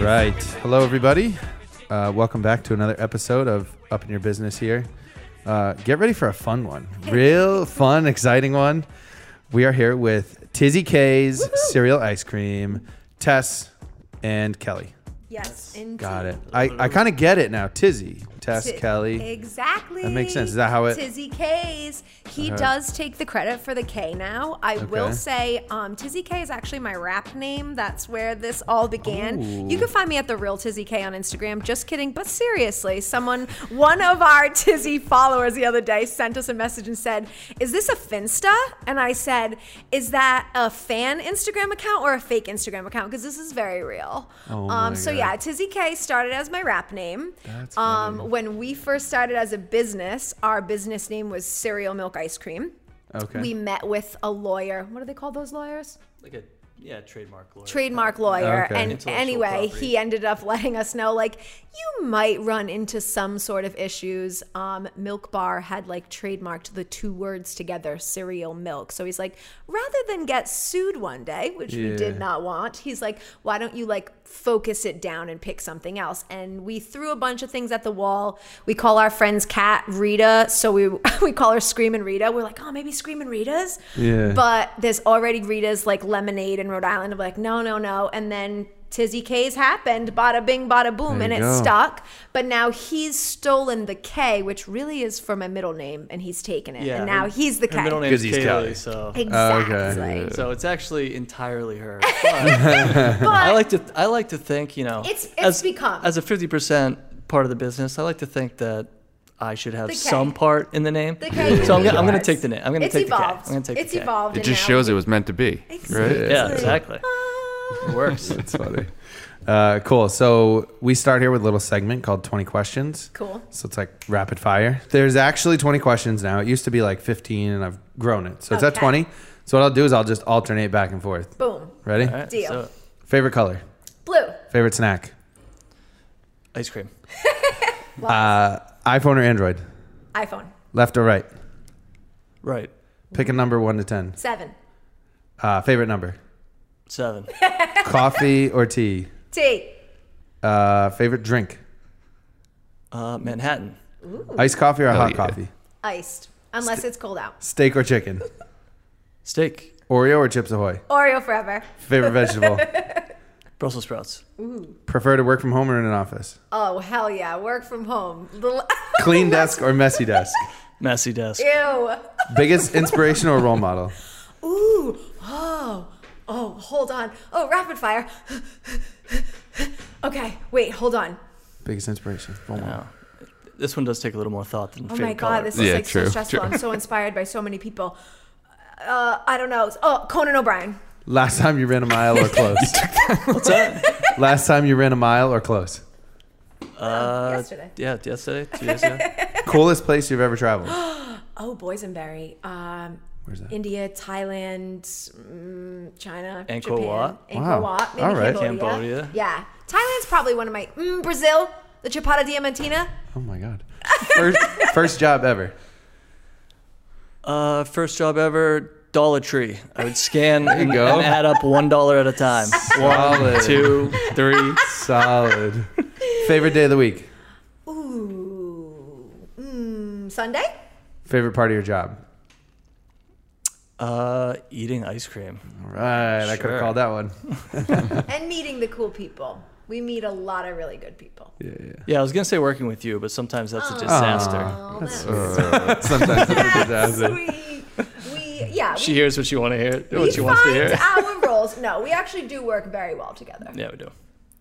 Right. Hello, everybody. Uh, welcome back to another episode of Up in Your Business here. Uh, get ready for a fun one. Real fun, exciting one. We are here with Tizzy K's Cereal Ice Cream, Tess, and Kelly. Yes, indeed. Got it. I, I kind of get it now. Tizzy, Tess, Ti- Kelly. Exactly. That makes sense. Is that how it- Tizzy K's. He Uh-huh. does take the credit for the K now. I will say, um, Tizzy K is actually my rap name. That's where this all began. Ooh. You can find me at the real Tizzy K on Instagram. Just kidding, but seriously, someone, one of our Tizzy followers the other day sent us a message and said, "Is this a Finsta?" And I said, "Is that a fan Instagram account or a fake Instagram account? Because this is very real." Oh um, so God. yeah, Tizzy K started as my rap name. That's um. When we first started as a business, our business name was Cereal Milk Ice Cream. Okay. We met with a lawyer. What do they call those lawyers? like a yeah trademark lawyer. Trademark lawyer. Okay. And anyway, property. he ended up letting us know like you might run into some sort of issues. Um, Milk Bar had like trademarked the two words together, cereal milk. So he's like, rather than get sued one day, which we did not want, he's like, why don't you like focus it down and pick something else? And we threw a bunch of things at the wall. We call our friends Cat Rita, so we we call her Screaming Rita. We're like, oh, maybe Screaming Rita's. Yeah. But there's already Rita's like lemonade in Rhode Island. I'm like, no, no, no. And then Tizzy K's happened, bada bing, bada boom, There and it go. stuck. But now he's stolen the K, which really is for my middle name, and he's taken it. Yeah, and now her- he's the Her K. middle name is 'Cause he's Kaylee, Kelly. so Exactly. Okay. so it's actually entirely her. But But I like to I like to think you know It's- it's as, become. as a fifty percent part of the business. I like to think that I should have some part in the name. the K. so I'm, gonna- I'm going to take the name. I'm going to take evolved. the K. I'm going to take it's the K. evolved. It just now shows it was meant to be, right? Yeah, exactly. Ah. It works. That's funny. Uh, cool. So we start here with a little segment called 20 questions. Cool. So it's like rapid fire. There's actually 20 questions now. It used to be like 15 and I've grown it. So it's at Okay. 20. So what I'll do is I'll just alternate back and forth. Boom. Ready? All right, Deal. So, Favorite color? Blue. Favorite snack? ice cream. Uh, iPhone or Android? iPhone. Left or right? Right. Pick a number 1 to 10. Seven. Uh, favorite number? Seven. Coffee or tea? Tea. Uh, favorite drink? Uh, Manhattan. Iced coffee or Hell hot yeah. coffee? Iced. Unless it's cold out. Steak or chicken? Steak. Oreo or Chips Ahoy? Oreo forever. Favorite vegetable? Brussels sprouts. Ooh. Prefer to work from home or in an office? Oh hell yeah! Work from home. Clean desk or messy desk? Messy desk. Ew. Biggest inspiration or role model? Ooh. Oh. Oh. Hold on. Oh, rapid fire. okay. Wait. Hold on. Biggest inspiration. Role model. This one does take a little more thought than Oh my god, color. this is Yeah, like so stressful. true. I'm so inspired by so many people. Uh, I don't know. Oh, Conan O'Brien. Last time you ran a mile or close? What's that? Last time you ran a mile or close? Uh, yesterday. Yeah, yesterday, two days ago. Coolest place you've ever traveled? Oh, boysenberry. Um, Where's that? India, Thailand, mm, China, Angkor Japan, Wat. Angkor Wow. Wat, maybe All right. Cambodia. Cambodia. Yeah, Thailand's probably one of my mm, Brazil, the Chapada Diamantina. Oh my god. First, first job ever. Uh, first job ever, Dollar Tree. I would scan you and, go. and add up one dollar at a time. One, Solid. two, three. Solid. Favorite day of the week? Ooh, mm, Sunday. Favorite part of your job? Uh, eating ice cream. All right, I could have called that one. and meeting the cool people. We meet a lot of really good people. Yeah, yeah. Yeah, I was gonna say working with you, but sometimes that's a disaster. Oh, that's Uh, sometimes it's a disaster. sweet. We yeah. She we, hears what you want to hear. we What she wants to hear. our roles. No, we actually do work very well together. Yeah, we do.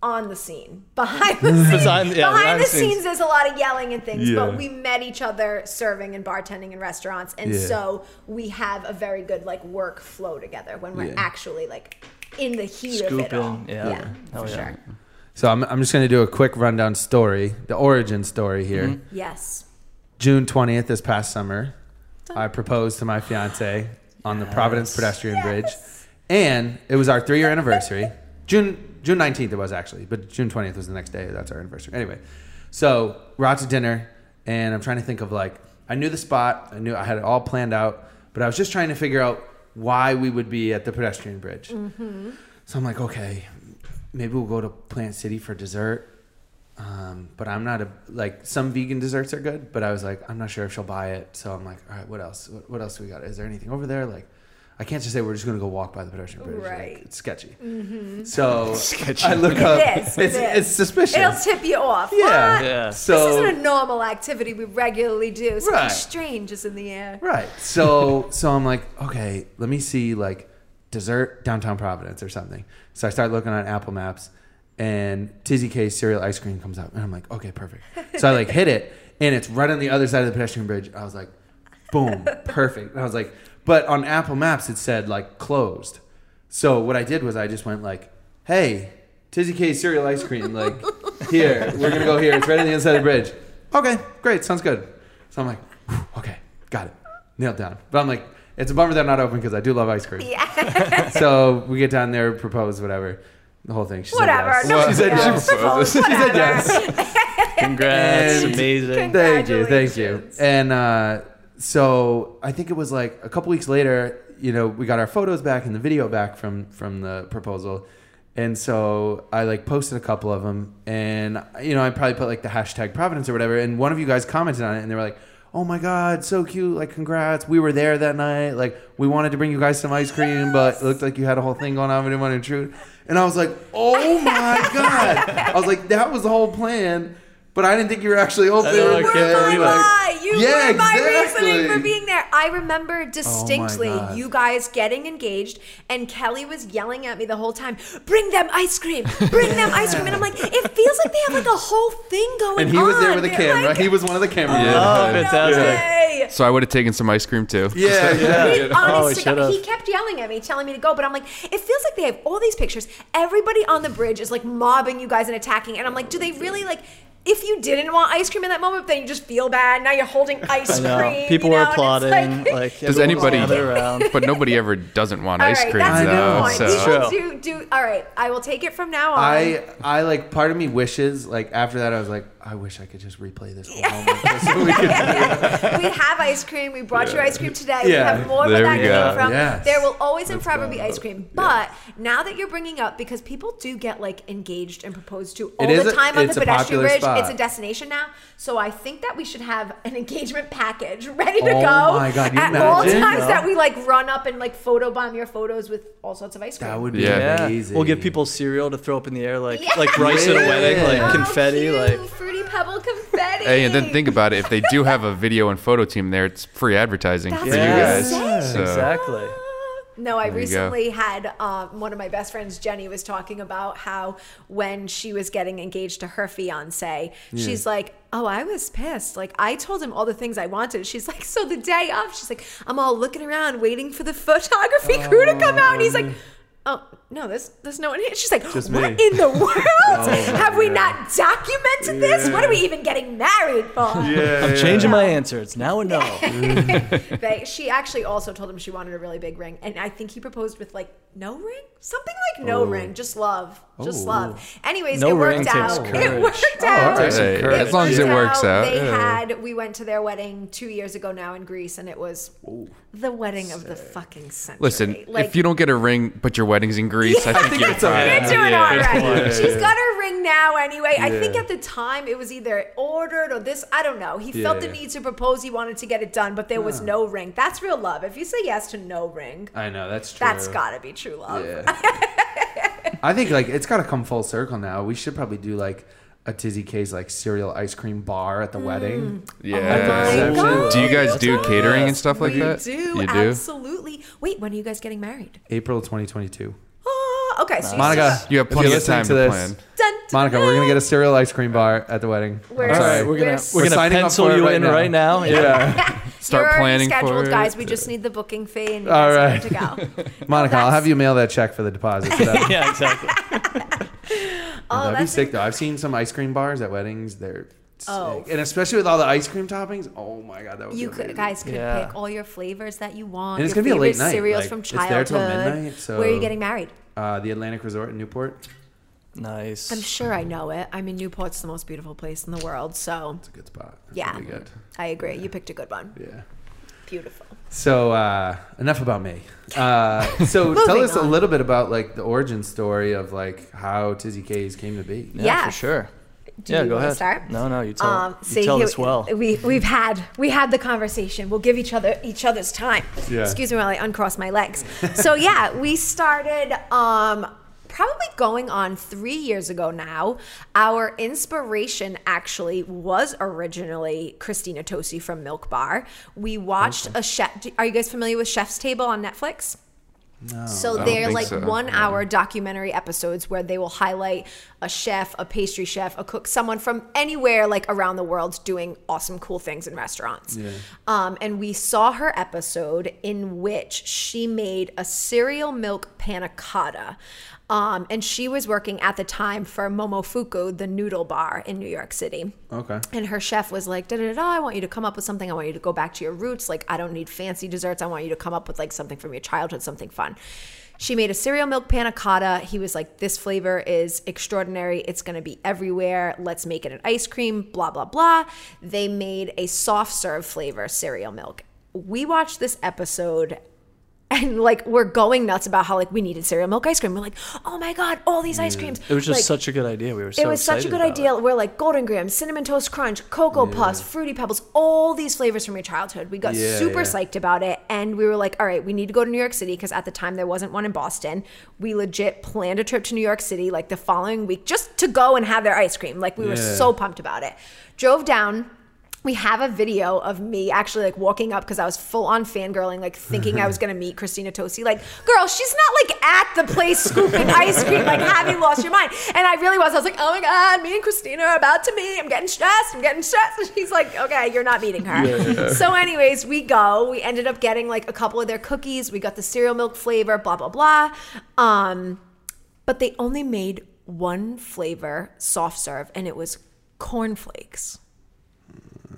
On the scene, behind the scenes, Behind- yeah, behind behind the the scenes. scenes, there's a lot of yelling and things. Yeah. But we met each other serving and bartending in restaurants, and Yeah. so we have a very good like work flow together when we're Yeah. actually like in the heat of it all. Yeah. yeah, for yeah. sure. So I'm, I'm just going to do a quick rundown story, the origin story here. Mm-hmm. Yes. June 20th this past summer, I proposed to my fiance on the Providence Yes. Pedestrian Bridge. And it was our three year anniversary. June June 19th it was actually, but June 20th was the next day. That's our anniversary. Anyway, so we're out to dinner, and I'm trying to think of like, I knew the spot, I knew I had it all planned out, but I was just trying to figure out why we would be at the pedestrian bridge. So I'm like, okay, maybe we'll go to Plant City for dessert. Um, but I'm not a like some vegan desserts are good, but I was like, I'm not sure if she'll buy it. So I'm like, all right, what else? What, what else do we got? Is there anything over there? Like, I can't just say we're just gonna go walk by the pedestrian bridge. Like, Right. it's sketchy. Mm-hmm. So Sketchy. I look up. is, It's, it is. it's suspicious. It'll tip you off. Yeah. What? Yeah. so this isn't a normal activity we regularly do. Something Right. strange is in the air. Right. So so I'm like, okay, let me see like dessert downtown Providence or something. So I start looking on Apple Maps and Tizzy K's cereal ice cream comes up and I'm like, okay, perfect. So I like hit it and it's right on the other side of the pedestrian bridge. I was like, boom, perfect. And I was like, but on Apple Maps it said like closed. So what I did was I just went like, hey, Tizzy K's cereal ice cream, like here, we're gonna go here. It's right on the inside of the bridge. Okay, great, sounds good. So I'm like, whew, okay, got it, nailed down. But I'm like, it's a bummer they're not open because I do love ice cream. Yeah. So we get down there, propose, whatever, the whole thing. She said Whatever. yes. No she said big yes. deal. She said yes. Congrats. And- Amazing. Thank you, thank you. And uh, so I think it was like a couple weeks later, you know, we got our photos back and the video back from from the proposal. And so I like posted a couple of them, and you know I probably put like the hashtag Providence or whatever. And one of you guys commented on it, and they were like, "Oh my God, so cute! Like, congrats! We were there that night. Like, we wanted to bring you guys some ice cream, but it looked like you had a whole thing going on. We didn't want to intrude." And I was like, "Oh my God!" I was like, "That was the whole plan." But I didn't think you were actually open. know, I You were can't believe it. Lie. Yeah, were my exactly. reasoning for being there. I remember oh distinctly God. you guys getting engaged, and Kelly was yelling at me the whole time, "Bring them ice cream! Bring them ice cream!" And I'm like, "It feels like they have like a whole thing going on." And he was there with a They're camera. like, he was one of the camera. Yeah. Oh, men. no fantastic. way. So I would have taken some ice cream too. Yeah, yeah. He, Oh, honest he to God, he kept yelling at me, telling me to go, but I'm like, it feels like they have all these pictures. Everybody on the bridge is like mobbing you guys and attacking, and I'm like, do they really like? If you didn't want ice cream in that moment, then you just feel bad. Now you're holding ice cream. People you know, and applauding. like- Like, Does anybody- around. But nobody ever doesn't want all ice right, cream that's a I good though. point. So People do do. All right, I will take it from now on. I I like part of me wishes like after that I was like I wish I could just replay this whole moment just so we could we have ice cream. We brought you ice cream today. We Yeah. have more There where that go. came from. Yes. There will always and forever be ice cream. But now that you're bringing up, because people do get like engaged and proposed to all It is the a- time on the pedestrian bridge, spot. it's a destination now. So I think that we should have an engagement package ready to Oh go my God, you at all times Yeah. that we like run up and like photobomb your photos with all sorts of ice cream. That would be Yeah. amazing. We'll give people cereal to throw up in the air like Yeah. like rice at a wedding, Yeah. like How confetti, cute. like fruity pebble confetti. hey, and then think about it. If they do have a video and photo team there, it's free advertising That's for you guys. So exactly. No, I There go. recently had um, one of my best friends, Jenny, was talking about how when she was getting engaged to her fiance, she's like, "Oh, I was pissed. Like I told him all the things I wanted." She's like, "So the day of, she's like, I'm all looking around waiting for the photography crew to come out," and he's like. Oh no! There's there's no one here. She's like, Just what me." in the world? my oh, Have we God. not documented this? What are we even getting married for? Yeah, I'm changing my answer. It's now a no. they, she actually also told him she wanted a really big ring, and I think he proposed with like no ring, something like no Oh. ring, just love, just Oh. love. Anyways, No it worked out. It worked Oh, out. that's Hey, encouraging. as long as it works out. They yeah. had we went to their wedding two years ago now in Greece, and it was the wedding of the fucking century. Listen, like, if you don't get a ring, but your wedding's in Greece, I think you're it's all fine. right. You're doing Yeah. all right. Yeah. She's got her ring now anyway. I think at the time it was either ordered or this. I don't know. He felt the need to propose. He wanted to get it done, but there was no ring. That's real love. If you say yes to no ring, I know that's true. that's gotta be true love. Yeah. I think like it's got to come full circle now. We should probably do like a Tizzy K's like cereal ice cream bar at the mm. wedding. Yeah. Oh my. God. Oh do you guys do catering and stuff like we that? do, You do? absolutely. Wait, when are you guys getting married? April 2022. Oh, ah, okay. So Monica, still- You have plenty of time listening to this, plan. Dun, dun, Monica, we're gonna get a cereal ice cream bar at the wedding. We're- sorry. we're gonna We're we're gonna pencil you right in now. right now. Yeah, Start You're already planning scheduled, for guys. We just need the booking fee and you All guys are right. to go. Monica, I'll have you mail that check for the deposit. So yeah, exactly. Oh, that'd be that's sick though. I've seen some ice cream bars at weddings. They're sick. Oh. and especially with all the ice cream toppings. Oh my god, that would You be could, amazing. guys could Yeah. pick all your flavors that you want. And it's your gonna be a late favorite night, Cereals like, from it's there childhood. till midnight, so- Where are you getting married? Uh, the Atlantic Resort in Newport. Nice. I'm sure I know it. I mean, Newport's the most beautiful place in the world. So It's a good spot. It's Yeah. really good. I agree. You picked a good one. Yeah. Beautiful. So uh, enough about me. Uh, so tell Moving us a little bit about like the origin story of like how Tizzy K's came to be. Yeah, Yeah. for sure. Do yeah, you go wanna ahead. start? No, no, you tell. Um, you see, tell here- this well. We we've had we had the conversation. We'll give each other each other's time. Yeah. Excuse me while I uncross my legs. so yeah, we started um probably going on three years ago now. Our inspiration actually was originally Christina Tosi from Milk Bar. We watched a chef. Are you guys familiar with Chef's Table on Netflix? No, so they're like so. one hour documentary episodes where they will highlight a chef, a pastry chef, a cook, someone from anywhere like around the world doing awesome, cool things in restaurants. Um, and we saw her episode in which she made a cereal milk panna cotta. Um, and she was working at the time for Momofuku, the noodle bar in New York City. Okay. And her chef was like, da da da, I want you to come up with something. I want you to go back to your roots. Like, I don't need fancy desserts. I want you to come up with like something from your childhood, something fun. She made a cereal milk panna cotta. He was like, this flavor is extraordinary. It's going to be everywhere. Let's make it an ice cream, blah, blah, blah. They made a soft serve flavor cereal milk. We watched this episode and like we're going nuts about how like we needed cereal milk ice cream. We're like, oh my god, all these ice creams. It was just Like, such a good idea. We were so it was such a good idea. it. We're like Golden Graham, Cinnamon Toast Crunch, Cocoa Puffs, Fruity Pebbles, all these flavors from your childhood. We got Yeah, super yeah. psyched about it. And we were like, all right, we need to go to New York City because at the time there wasn't one in Boston. We legit planned a trip to New York City like the following week just to go and have their ice cream. Like we were so pumped about it. Drove down. We have a video of me actually like walking up because I was full on fangirling, like thinking I was gonna meet Christina Tosi. Like, girl, she's not like at the place scooping ice cream. Like, have you lost your mind? And I really was. I was like, oh my god, me and Christina are about to meet. I'm getting stressed. I'm getting stressed. And she's like, okay, you're not meeting her. So, anyways, we go. We ended up getting like a couple of their cookies. We got the cereal milk flavor. Blah blah blah. Um, but they only made one flavor soft serve, and it was cornflakes.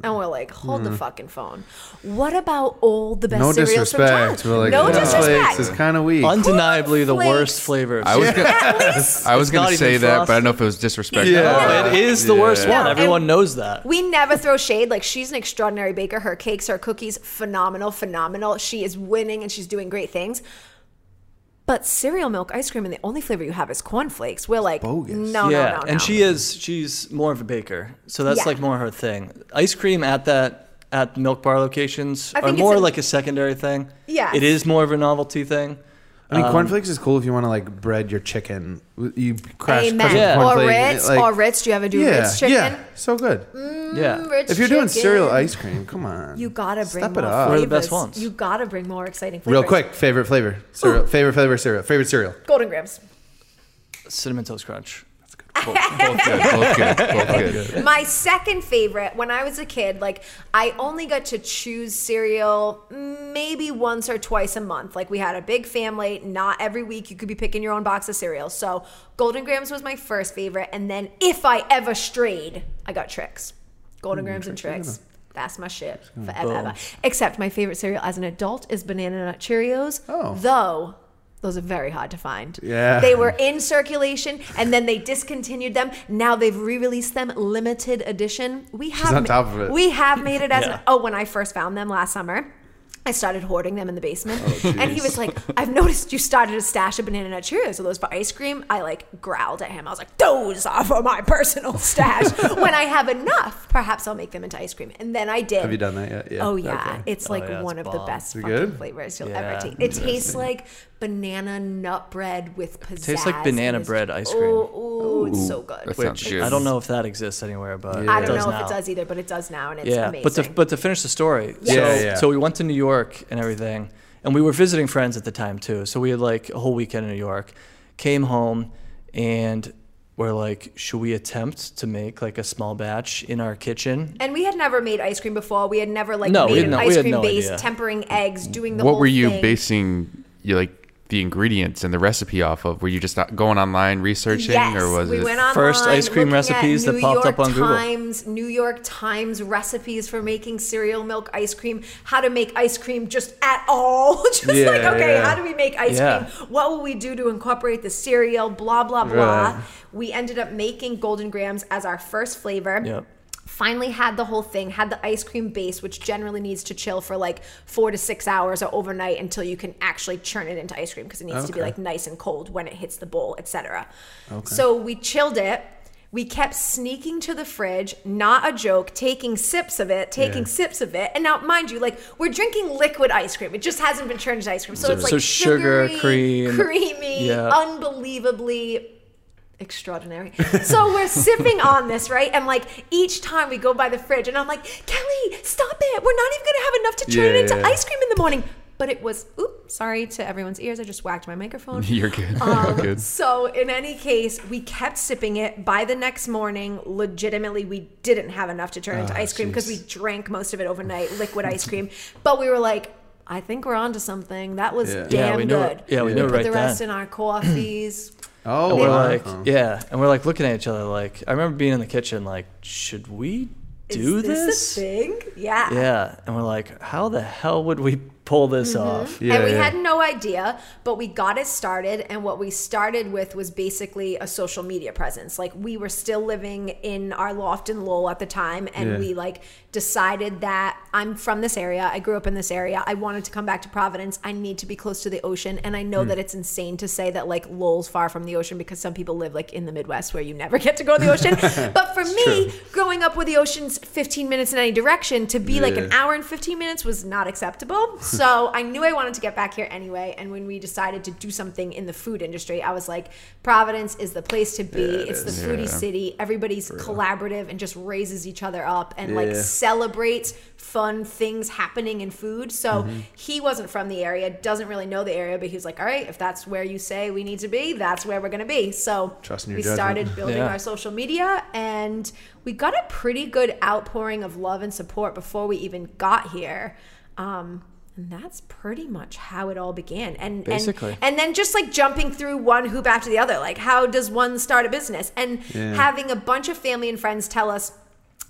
And we're like, hold the mm. fucking phone. What about all the best No cereals from disrespect. John's? We're like, no cornflakes disrespect. is kind of weak. Undeniably the Cornflakes. worst flavor. I was gonna, At least I was It's gonna not say even that, but I don't know if it was disrespectful. Yeah. No, it is the worst Yeah. one. No, Everyone and- knows that. we never throw shade. Like she's an extraordinary baker. Her cakes, her cookies, phenomenal, phenomenal. She is winning and she's doing great things. But cereal milk ice cream and the only flavor you have is cornflakes. We're like, Bogus. no, yeah, no, no, no. and she is she's more of a baker, so that's Yeah. like more her thing. Ice cream at that at milk bar locations I are more a- like a secondary thing. Yes. it is more of a novelty thing. I mean, Um, cornflakes is cool if you want to like bread your chicken. You crash, Amen. crush a Yeah. Or Ritz, like- or Ritz. Do you ever do yeah, Ritz chicken? yeah, so good. yeah, Ritz if you're doing cereal ice cream, come on. You gotta bring Step more it up. We're the best ones. You gotta bring more exciting flavors. Real quick, favorite flavor cereal. Favorite flavor cereal. Favorite cereal. Golden Grahams. cinnamon toast crunch. Both, both good. Both good. Both good. My second favorite, when I was a kid, like I only got to choose cereal maybe once or twice a month. Like we had a big family, not every week you could be picking your own box of cereal. So Golden Grahams was my first favorite, and then if I ever strayed, I got Trix. Golden mm, Grams and Trix. That's my shit forever, ever. Except my favorite cereal as an adult is Banana Nut Cheerios. Oh. Though those are very hard to find. Yeah. They were in circulation and then they discontinued them. Now they've re-released them limited edition. We have on top of it. We have made it as Yeah. an, oh when I first found them last summer. I started hoarding them in the basement. Oh, and he was like, I've noticed you started a stash of banana nut Cheerios. Are those for ice cream? I like growled at him. I was like, those are for my personal stash. when I have enough, perhaps I'll make them into ice cream. And then I did. Have you done that yet? Yeah. Oh yeah, Okay. it's like yeah, one it's of the best fucking flavors you'll Yeah, ever taste. It tastes like banana nut bread with pizzazz. Tastes like banana it's- bread ice cream. Oh, ooh, it's so good. That Which good. I don't know if that exists anywhere, but Yeah. I don't does know now. if it does either, but it does now, and it's yeah, amazing. but to but to finish the story, Yeah. so Yeah, yeah. so we went to New York and everything, and we were visiting friends at the time too. So we had like a whole weekend in New York. Came home, and we're like, should we attempt to make like a small batch in our kitchen? and we had never made ice cream before. We had never like No, made had no- ice cream no base, idea. tempering eggs, doing the What whole were you thing. basing you like the ingredients and the recipe off of? Were you just not going online researching, Yes, or was we it? went online First ice cream recipes that popped York up on Google. Times, New York Times recipes for making cereal milk ice cream, how to make ice cream just at all. just like, okay, yeah. how do we make ice Yeah. cream? What will we do to incorporate the cereal? Blah, blah, blah. Right. We ended up making Golden Grahams as our first flavor. Yep. Finally had the whole thing, had the ice cream base, which generally needs to chill for like four to six hours or overnight until you can actually churn it into ice cream because it needs to be like nice and cold when it hits the bowl, etc. So we chilled it. We kept sneaking to the fridge, not a joke, taking sips of it, taking Yeah. sips of it. And now, mind you, like we're drinking liquid ice cream. It just hasn't been churned into ice cream. So, So- it's like so sugar, sugary, cream. creamy, Yeah. unbelievably extraordinary. So we're sipping on this, right? And like each time we go by the fridge, and I'm like, Kelly, stop it. We're not even gonna have enough to turn Yeah, it into yeah. ice cream in the morning. But it was, oops, sorry to everyone's ears. I just whacked my microphone. You're good. Um, You're good. So in any case, we kept sipping it. By the next morning, legitimately, we didn't have enough to turn into Ah, ice cream because we drank most of it overnight, liquid ice cream. But we were like, I think we're onto something. That was Yeah. damn Yeah, we good. it. Yeah, we we knew it put right the rest then. in our coffees. Oh, And we're wow. like, Oh. yeah, and we're like looking at each other like, I remember being in the kitchen like, should we do Is this, a thing? Yeah. Yeah, and we're like, how the hell would we pull this mm-hmm. off? Yeah, and we yeah. had no idea, but we got it started. And what we started with was basically a social media presence. Like we were still living in our loft in Lowell at the time, and Yeah. we like decided that I'm from this area. I grew up in this area. I wanted to come back to Providence. I need to be close to the ocean, and I know that it's insane to say that like Lowell's far from the ocean because some people live like in the Midwest where you never get to go to the ocean. but for me, true. growing up with the ocean's 15 minutes in any direction, to be like an hour and 15 minutes was not acceptable. So I knew I wanted to get back here anyway. And when we decided to do something in the food industry, I was like, Providence is the place to be. Yeah, it it's the foodie Yeah. city. Everybody's collaborative and just raises each other up and like Yeah. Celebrates fun things happening in food. So Mm-hmm. he wasn't from the area, doesn't really know the area, but he was like, all right, if that's where you say we need to be, that's where we're going to be. So Trust in we judgment. started building Yeah. our social media and we got a pretty good outpouring of love and support before we even got here um, and that's pretty much how it all began and Basically. and, and then just like jumping through one hoop after the other like how does one start a business and Yeah. having a bunch of family and friends tell us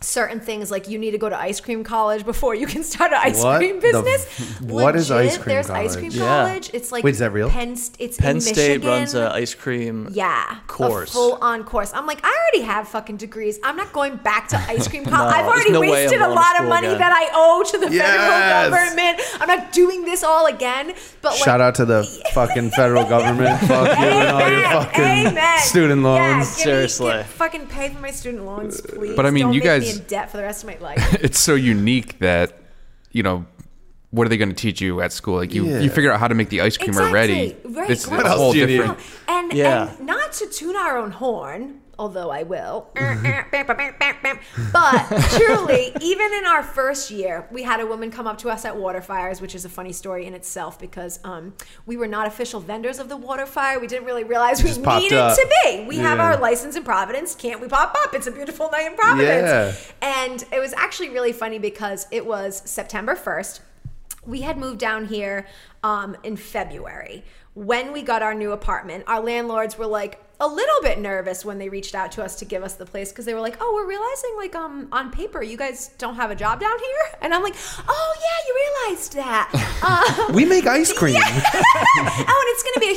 certain things like you need to go to ice cream college before you can start an ice What cream the business. f- what is ice cream There's ice cream college? Yeah. It's like Wait, is that real? Penn, St- it's Penn in State Michigan. runs an ice cream. Yeah, course. a full on course. I'm like, I already have fucking degrees. I'm not going back to ice cream college. No, I've already no wasted a lot of money again. that I owe to the Yes. federal government. I'm not doing this all again. But like, Shout out to the fucking federal government. Fuck you and all your fucking amen. student Yeah, loans. give me- Seriously. give- fucking pay for my student loans, uh, please. But I mean, Don't you guys- me in debt for the rest of my life. it's so unique that you know what are they going to teach you at school like you Yeah. you figure out how to make the ice cream already Right. it's What a else whole do you need? different And, Yeah. and not to tune our own horn, although I will. but truly, even in our first year, we had a woman come up to us at Water Fires, which is a funny story in itself because um, we were not official vendors of the Water Fire. We didn't really realize we needed up. to be. We have our license in Providence. Can't we pop up? It's a beautiful night in Providence. Yeah. And it was actually really funny because it was September 1st we had moved down here um, in February. When we got our new apartment, our landlords were like a little bit nervous when they reached out to us to give us the place because they were like, "Oh, we're realizing like um on paper you guys don't have a job down here," and I'm like, "Oh yeah, you realized that." Um, We make ice cream. oh,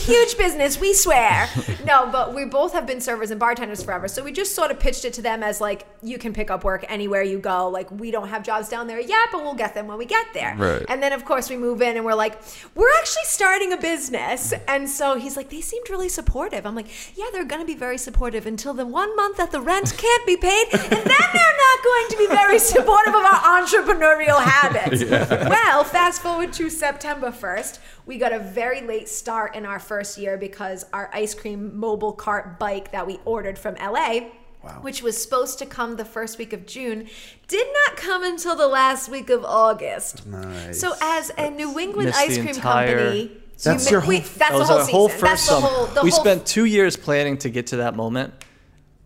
huge business, we swear. No, but we both have been servers and bartenders forever. So we just sort of pitched it to them as like, you can pick up work anywhere you go. Like, we don't have jobs down there yet, but we'll get them when we get there. Right. And then, of course, we move in and we're like, we're actually starting a business. And so he's like, they seemed really supportive. I'm like, yeah, they're going to be very supportive until the one month that the rent can't be paid. And then they're not going to be very supportive of our entrepreneurial habits. Well, fast forward to September 1st. We got a very late start in our first year because our ice cream mobile cart bike that we ordered from LA. Wow. Which was supposed to come the first week of June, did not come until the last week of August. Nice. So, as a New England ice cream entire- company, That's you your mi- we- whole- that's That the was whole our whole first That's the summer. whole. The we whole spent two years planning to get to that moment,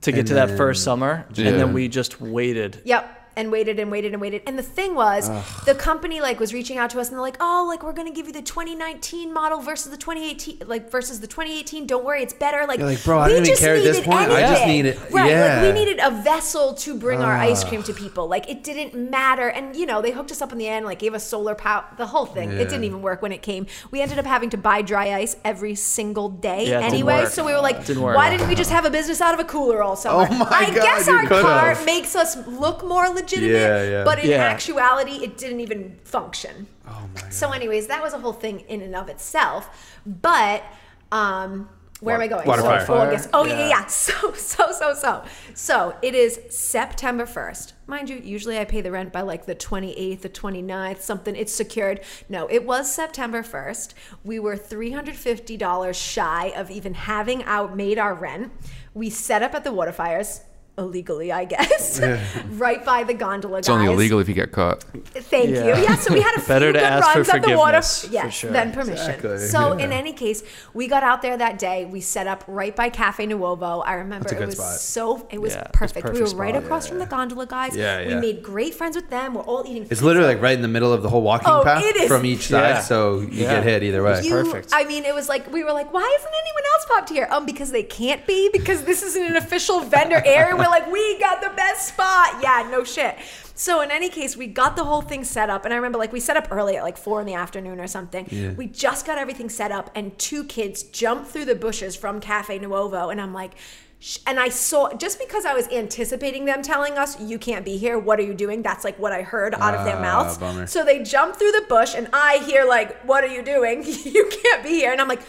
to get And to that first summer, Yeah. and then we just waited. Yep. And waited and waited and waited. And the thing was, the company like was reaching out to us and they're like, "Oh, like we're gonna give you the 2019 model versus the 2018, like versus the 2018. Don't worry, it's better." Like, You're like, "Bro, I we didn't even just care at this needed point. I just anything." needed- right. yeah. Like we needed a vessel to bring our ice cream to people. Like it didn't matter. And you know, they hooked us up in the end, like gave us solar power, the whole thing. Yeah. It didn't even work when it came. We ended up having to buy dry ice every single day Yeah, anyway. So we were like, Didn't why didn't we just have a business out of a cooler all summer? Oh my I God, guess our car have. makes us look more legitimate, Yeah, yeah. but in Yeah. actuality, it didn't even function. Oh my god. So, anyways, that was a whole thing in and of itself. But um, where am I going? Water So- fire. oh, oh, yeah, yeah, Yeah. yeah. So, so, so, so. So it is September 1st. Mind you, usually I pay the rent by like the 28th, the 29th, something. It's secured. No, it was September 1st. We were $350 shy of even having out made our rent. We set up at the water fires. Illegally, I guess, right by the gondola. Guys. It's only illegal if you get caught. Thank Yeah. you. Yeah, so we had a few Better to good ask for runs at the water. forgiveness, for sure. than permission. Exactly, So yeah. in any case, we got out there that day. We set up right by Cafe Nuovo. I remember it was spot. so it was Yeah, it was perfect. we were perfect right spot. across from the gondola guys. Yeah, yeah. We made great friends with them. We're all eating. It's literally like right in the middle of the whole walking Oh, path it is. from each side, Yeah. so you Yeah. get hit either way. You, Perfect. I mean, it was like we were like, why isn't anyone else popped here? Um, because they can't be because this isn't an official vendor area. We're like, we got the best spot. Yeah, no shit. So in any case, we got the whole thing set up, and I remember like we set up early at like four in the afternoon or something. Yeah. We just got everything set up, and two kids jumped through the bushes from Cafe Nuovo, and I'm like. And I saw just because I was anticipating them telling us you can't be here. What are you doing? That's like what I heard out of their Ah, mouths. bummer. So they jump through the bush, and I hear like, "What are you doing? you can't be here." And I'm like,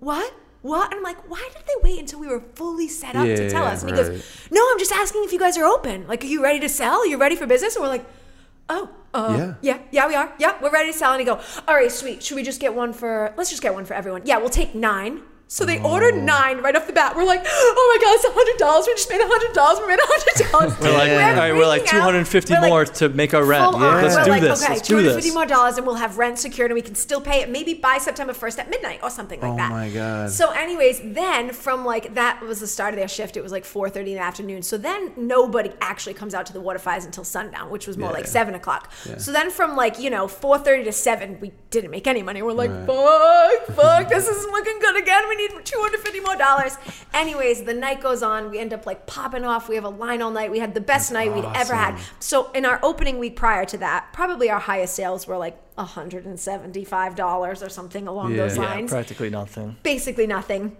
"What? What?" And I'm like, "Why did they wait until we were fully set up to tell Yeah, us?" And he right. goes, "No, I'm just asking if you guys are open. Like, are you ready to sell? You're ready for business?" And we're like, "Oh, uh, Yeah. yeah, yeah, we are. Yeah, we're ready to sell." And he go, "All right, sweet. Should we just get one for? Let's just get one for everyone. Yeah, we'll take nine. So they ordered Oh. nine right off the bat. We're like, oh my god, it's a hundred dollars. We just made a hundred dollars. We made a hundred dollars. We're like, Yeah. all right, we're like 250 We're like, more to make our rent. on. Let's We're do like, this. Okay, Let's do 250 more dollars, and we'll have rent secured, and we can still pay it maybe by September 1st at midnight or something like Oh that. Oh my God. So, anyways, then from like that was the start of their shift. It was like 4:30 in the afternoon. So then nobody actually comes out to the water fires until sundown, which was more Yeah, like yeah. seven o'clock. So then from like you know 4:30 to seven, we didn't make any money. We're like, fuck, fuck, this isn't looking good again. We need 250 more dollars. Anyways, the night goes on. We end up like popping off. We have a line all night. We had the best night we'd ever had. So in our opening week prior to that, probably our highest sales were like $175 or something along Yeah. those Yeah, Yeah, lines. practically nothing. Basically nothing.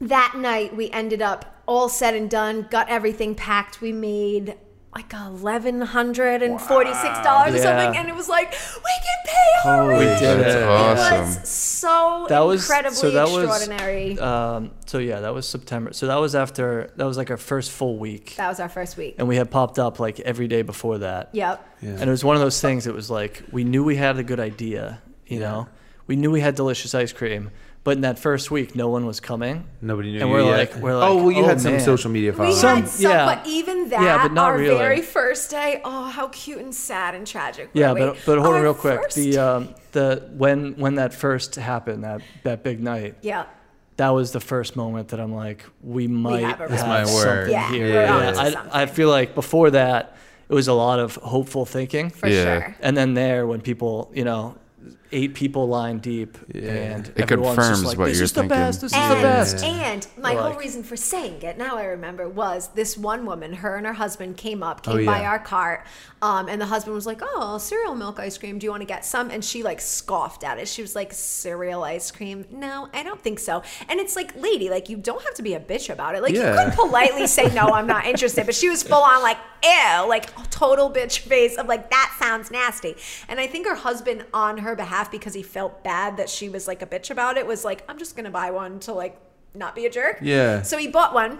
That night we ended up all said and done, got everything packed. We made like eleven hundred and forty-six dollars or Yeah. something, and it was like we can pay our Holy rent. We did That's it. It awesome. was so That was incredibly so that extraordinary. was um, so yeah that was September. So that was after that was like our first full week, that was our first week. and we had popped up like every day before that. Yep. Yeah. And it was one of those things. It was like we knew we had a good idea. You know, we knew we had delicious ice cream, but in that first week, no one was coming. Nobody knew And we're yet. like- we're like, oh, well, you oh, had some man. social media We followers. Some- had some, yeah. but even that, Yeah, but not our really. very first day, oh, how cute and sad and tragic. Yeah, we? but but hold on real quick. The um, the when when that first happened, that that big night, yeah, that was the first moment that I'm like, we might have a have This might something Yeah, here. we're onto I, something. I feel like before that, it was a lot of hopeful thinking, for Yeah. sure. and then there when people, you know. Eight people line deep, Yeah. and It everyone's just confirms like, what this you're is the thinking. best. This is And, the best. and my We're whole reason for saying it, now I remember, was this one woman, her and her husband came up, came Oh, by our cart, um, and the husband was like, "Oh, cereal milk ice cream. Do you want to get some?" And she like scoffed at it. She was like, "Cereal ice cream? No, I don't think so." And it's like, lady, like you don't have to be a bitch about it. Like Yeah. you could politely say, "No, I'm not interested," but she was full on like, "Ew," like total bitch face of like that sounds nasty. And I think her husband, on her behalf, because he felt bad that she was like a bitch about it, was like, "I'm just gonna buy one to like." Not be a jerk. Yeah. So he bought one.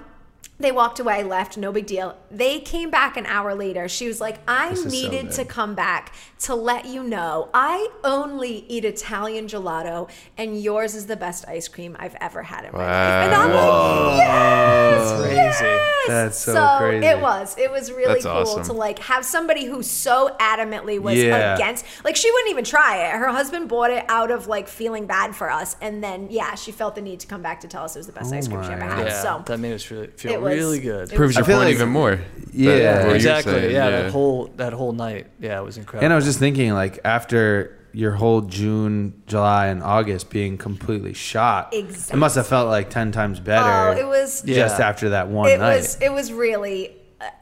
They walked away, left, no big deal. They came back an hour later. She was like, I This is so needed to come back to let you know I only eat Italian gelato, and yours is the best ice cream I've ever had in my life. And I'm like, yes, Crazy. yes. That's so crazy. It was. It was really That's cool awesome. to like have somebody who so adamantly was Yeah. against. Like she wouldn't even try it. Her husband bought it out of like feeling bad for us, and then yeah, she felt the need to come back to tell us it was the best Oh ice cream she ever oh had. Yeah, So that made us really feel it really was really good. it Proves your point like- even more. Yeah. That- exactly. saying, yeah, that whole that whole night. Yeah, it was incredible. And I was just thinking, like, after your whole June, July, and August being completely shot, Exactly. it must have felt like 10 times better Oh, it was Yeah. just after that one it night. was it was really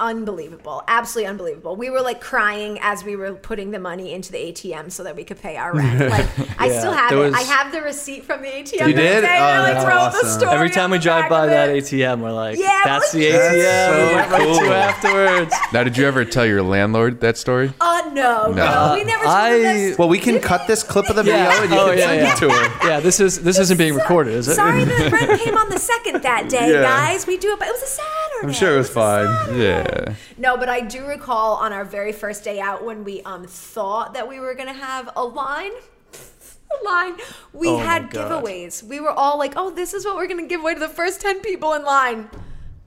unbelievable absolutely unbelievable we were like crying as we were putting the money into the atm so that we could pay our rent like i still have there it i have the receipt from the atm You did? Oh, i like that's wrote the awesome. story Every time we drive by that it. ATM, we're like, Yeah, that's we're the like- ATM. That's so went cool. afterwards. Now, did you ever tell your landlord that story? uh no no, No. we never told I- this. well, we can cut this clip of the video Yeah. and you Oh, can yeah, send yeah. it to her. Yeah, this is this isn't being So- recorded, is it? Sorry, the rent came on the second that day, guys. We do it, but it was a Saturday. I'm sure it was fine. Yeah. No, but I do recall on our very first day out when we um thought that we were gonna have a line. A line. We Oh my had God. giveaways. We were all like, "Oh, this is what we're gonna give away to the first ten people in line."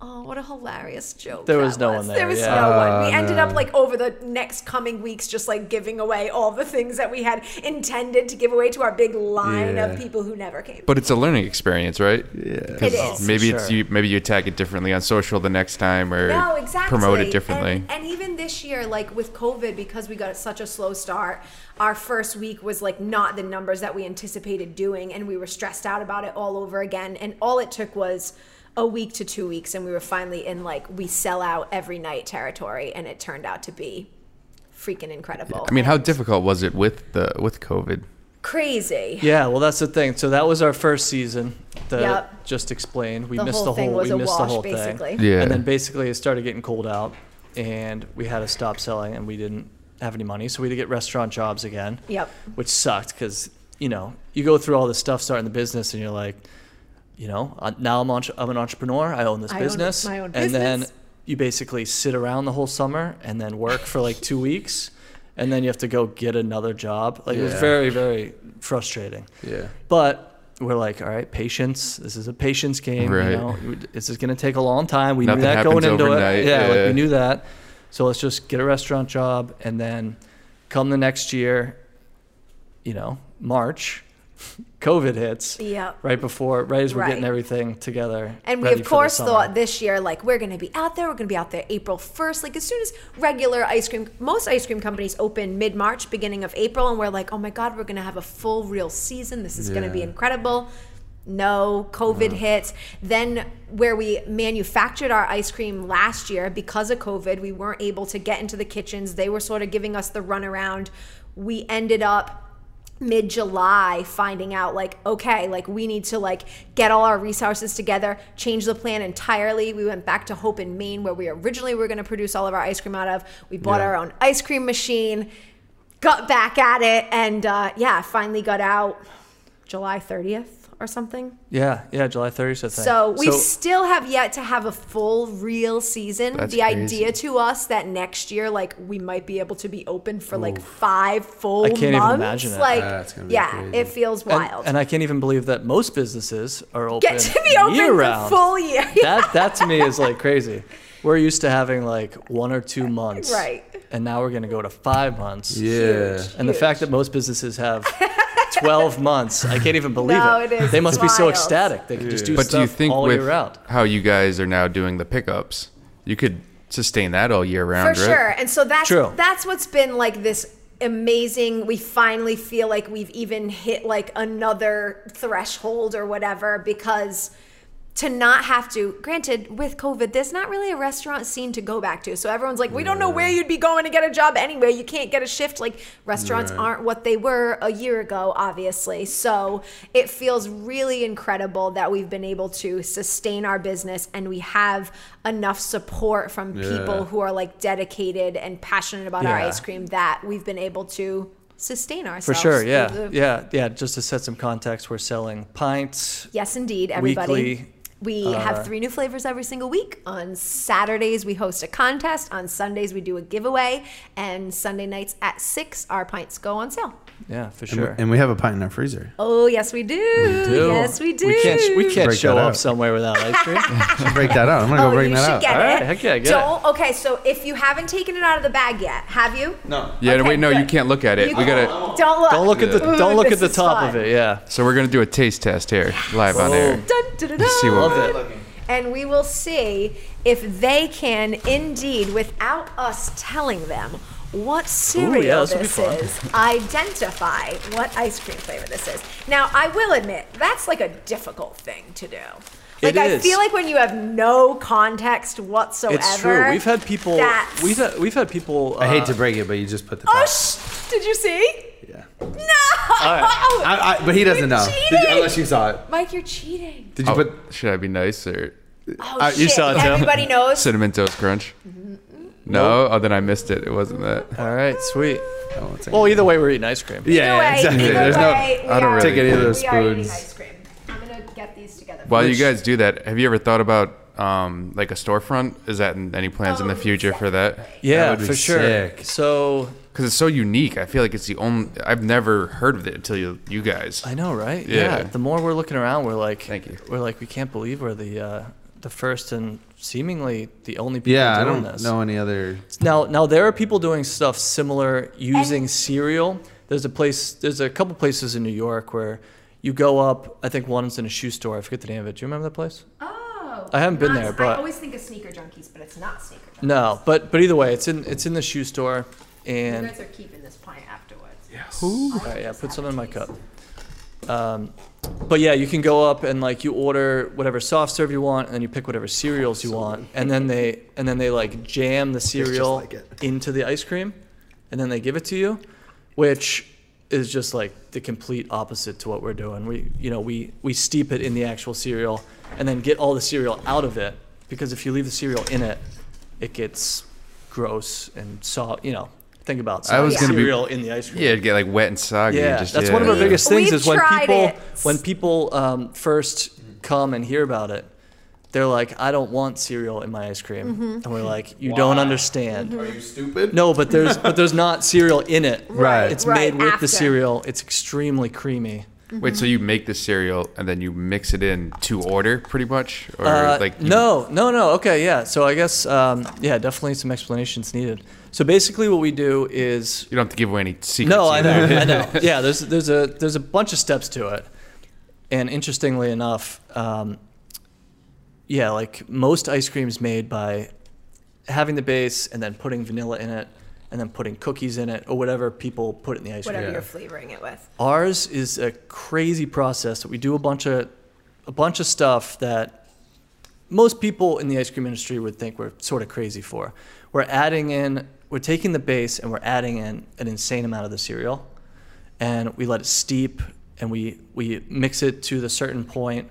Oh, what a hilarious joke! There that was no one there, There was yeah. no one. We Oh, ended no. up like over the next coming weeks, just like giving away all the things that we had intended to give away to our big line Yeah. of people who never came. But it's a learning experience, right? Yeah. It is. Maybe For it's you. Maybe you attack it differently on social the next time, or No, exactly. promote it differently. And, and even this year, like with COVID, because we got such a slow start, our first week was like not the numbers that we anticipated doing, and we were stressed out about it all over again. And all it took was a week to two weeks, and we were finally in like we sell out every night territory, and it turned out to be freaking incredible. I mean, how difficult was it with the with COVID? crazy? Yeah, well, that's the thing. So that was our first season that Yep. just explained. We The missed whole the thing whole. was we a missed the wash, whole basically. thing. Yeah. And then basically it started getting cold out, and we had to stop selling, and we didn't have any money, so we had to get restaurant jobs again. Yep. Which sucked because you know you go through all this stuff starting the business, and you're like, you know, uh, now I'm, entre- I'm an entrepreneur. I own this I own business, my own and then you basically sit around the whole summer and then work for like two weeks, and then you have to go get another job. Like it was very very frustrating. Yeah. But we're like, all right, patience. This is a patience game. Right. You know, this is going to take a long time. We Nothing knew that going into overnight, it. Yeah, like yeah. we knew that. So let's just get a restaurant job, and then come the next year, you know, March, COVID hits. Yep. Right before, right as we're getting everything together. And we, of course, thought this year, like, we're going to be out there. We're going to be out there April 1st. Like, as soon as regular ice cream, most ice cream companies open mid March, beginning of April. And we're like, oh my God, we're going to have a full, real season. This is going to be incredible. No, COVID hits. Then, where we manufactured our ice cream last year, because of COVID, we weren't able to get into the kitchens. They were sort of giving us the runaround. We ended up mid July finding out like okay like we need to like get all our resources together change the plan entirely. We went back to Hope in Maine where we originally were going to produce all of our ice cream out of. We bought Yeah. our own ice cream machine got back at it and uh, yeah finally got out July 30th or something Yeah, yeah, July 30th. I think. so we still have yet to have a full real season. That's the crazy. idea to us that next year, like we might be able to be open for like five full I can't even months. imagine it. Like, That's be yeah, crazy. it feels and, wild. and I can't even believe that most businesses are open Get to be open year round. full year. that that to me is like crazy. We're used to having like one or two months, Right. And now we're going to go to five months. Yeah. And the fact that most businesses have 12 months, I can't even believe No, it. it is They must be so ecstatic. They can just do But do you think all with year round. how you guys are now doing the pickups, you could sustain that all year for round, right? sure and so that's True. that's what's been like this amazing we finally feel like we've even hit like another threshold or whatever because to not have to granted with covid there's not really a restaurant scene to go back to so everyone's like we don't know where you'd be going to get a job anyway you can't get a shift like restaurants Right. aren't what they were a year ago obviously so it feels really incredible that we've been able to sustain our business and we have enough support from Yeah. people who are like dedicated and passionate about our ice cream that we've been able to sustain ourselves. For sure, yeah. Yeah, yeah. Just to set some context, we're selling pints. Yes, indeed, everybody. Weekly, we uh, have three new flavors every single week. On Saturdays, we host a contest. On Sundays, we do a giveaway. And Sunday nights at 6, our pints go on sale. Yeah, for And, sure. we, and we have a pint in our freezer. Oh, yes, we do. do. Yes, we do. We can't, we can't Break show up somewhere without ice cream. Should break that out. I'm gonna Oh, go break you that should out. get All it. heck yeah, get. Don't. Okay, so if you haven't taken it out of the bag yet, have you? no. Yeah, Okay, wait, no, you can't look at it. You we gotta. Don't look. don't look at the Ooh, don't look at the top fun. of it. Yeah. So we're gonna do a taste test here, live on air. Dun, dun, dun, dun. See what- Love it. and we will see if they can indeed, without us telling them what cereal yeah, this will be this fun. is, identify what ice cream flavor this is. Now, I will admit, that's like a difficult thing to do. Like, It I is. feel like when you have no context whatsoever. It's true. We've had people. that's- We've had, we've had people. I hate uh, to break it, but you just put the. Oh, top. sh- did you see? yeah. No! I, I, but he doesn't You're know Did you- unless you saw it. Mike, you're cheating. Did you Oh, put? should I be nice or Oh, Uh, shit. you saw it, too. Everybody knows. cinnamon toast crunch? No, oh then I missed it. It wasn't that. All right, sweet. I Well, either way, we're eating ice cream. yeah, Either way, exactly. either There's way, we I don't are- really Take any of those we are eating spoons. ice cream. I'm gonna get these together. While you guys do that, have you ever thought about um, like a storefront? Is that in any plans in the Oh, future for that? Yeah, would be for sure. sick. So Because it's so unique. I feel like it's the only. I've never heard of it until you, you guys. I know, right? Yeah. The more we're looking around, we're like, Thank you. We're like, we can't believe we're the uh, the first and seemingly the only people Yeah, I don't this. know any other. Now, now there are people doing stuff similar using cereal. There's a place. There's a couple places in New York where you go up. I think one's in a shoe store. I forget the name of it. Do you remember that place? Oh, I haven't been there, but- I always think of sneaker junkies, but it's not sneaker junkies. No, but but either way, it's in it's in the shoe store. and You And guys are keeping this pint afterwards. Yes. all right, yeah, put some in my cup. Um, but yeah, you can go up and like you order whatever soft serve you want, and then you pick whatever cereals you want, and then they and then they like jam the cereal like into the ice cream, and then they give it to you, which is just like the complete opposite to what we're doing. We you know we we steep it in the actual cereal, and then get all the cereal out of it because if you leave the cereal in it, it gets gross and so you know. Think about I was gonna be- cereal in the ice cream. Yeah, it'd get like wet and soggy. Yeah, and just, that's yeah. one of our We- biggest things we've is when people it. when people um, first come and hear about it, they're like, "I don't want cereal in my ice cream," Mm-hmm. and we're like, "You don't understand." Are you stupid? No, but there's but there's not cereal in it. Right. It's Right, made with after. the cereal. It's extremely creamy. Wait, so you make the cereal and then you mix it in to order, pretty much, or Uh, like you- no, no, no. Okay, yeah. So I guess um, yeah, definitely some explanations needed. So basically, what we do is You don't have to give away any secrets. No, I know, either. I know. Yeah, there's there's a there's a bunch of steps to it, and interestingly enough, um, yeah, like most ice creams made by having the base and then putting vanilla in it, and then putting cookies in it or whatever people put in the ice cream. Whatever you're flavoring it with. Ours is a crazy process that we do a bunch of a bunch of stuff that most people in the ice cream industry would think we're sort of crazy for. We're adding in, we're taking the base and we're adding in an insane amount of the cereal, and we let it steep and we we mix it to the certain point,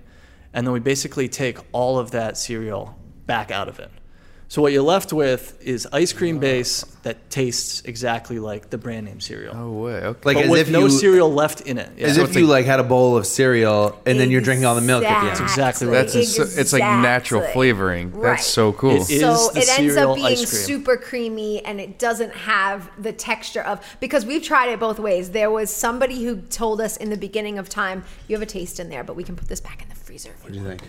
and then we basically take all of that cereal back out of it. So what you're left with is ice cream base that tastes exactly like the brand name cereal Oh way. Okay. Like but as with if no you, cereal left in it. Yeah. as So if you like- like had a bowl of cereal and then you're drinking all the milk at the end. exactly right. That's ins- it's like natural flavoring. Right. That's so cool. It is so the it ends cereal up being super creamy and it doesn't have the texture of because we've tried it both ways there was somebody who told us in the beginning of time you have a taste in there but we can put this back in the freezer if What do you you think?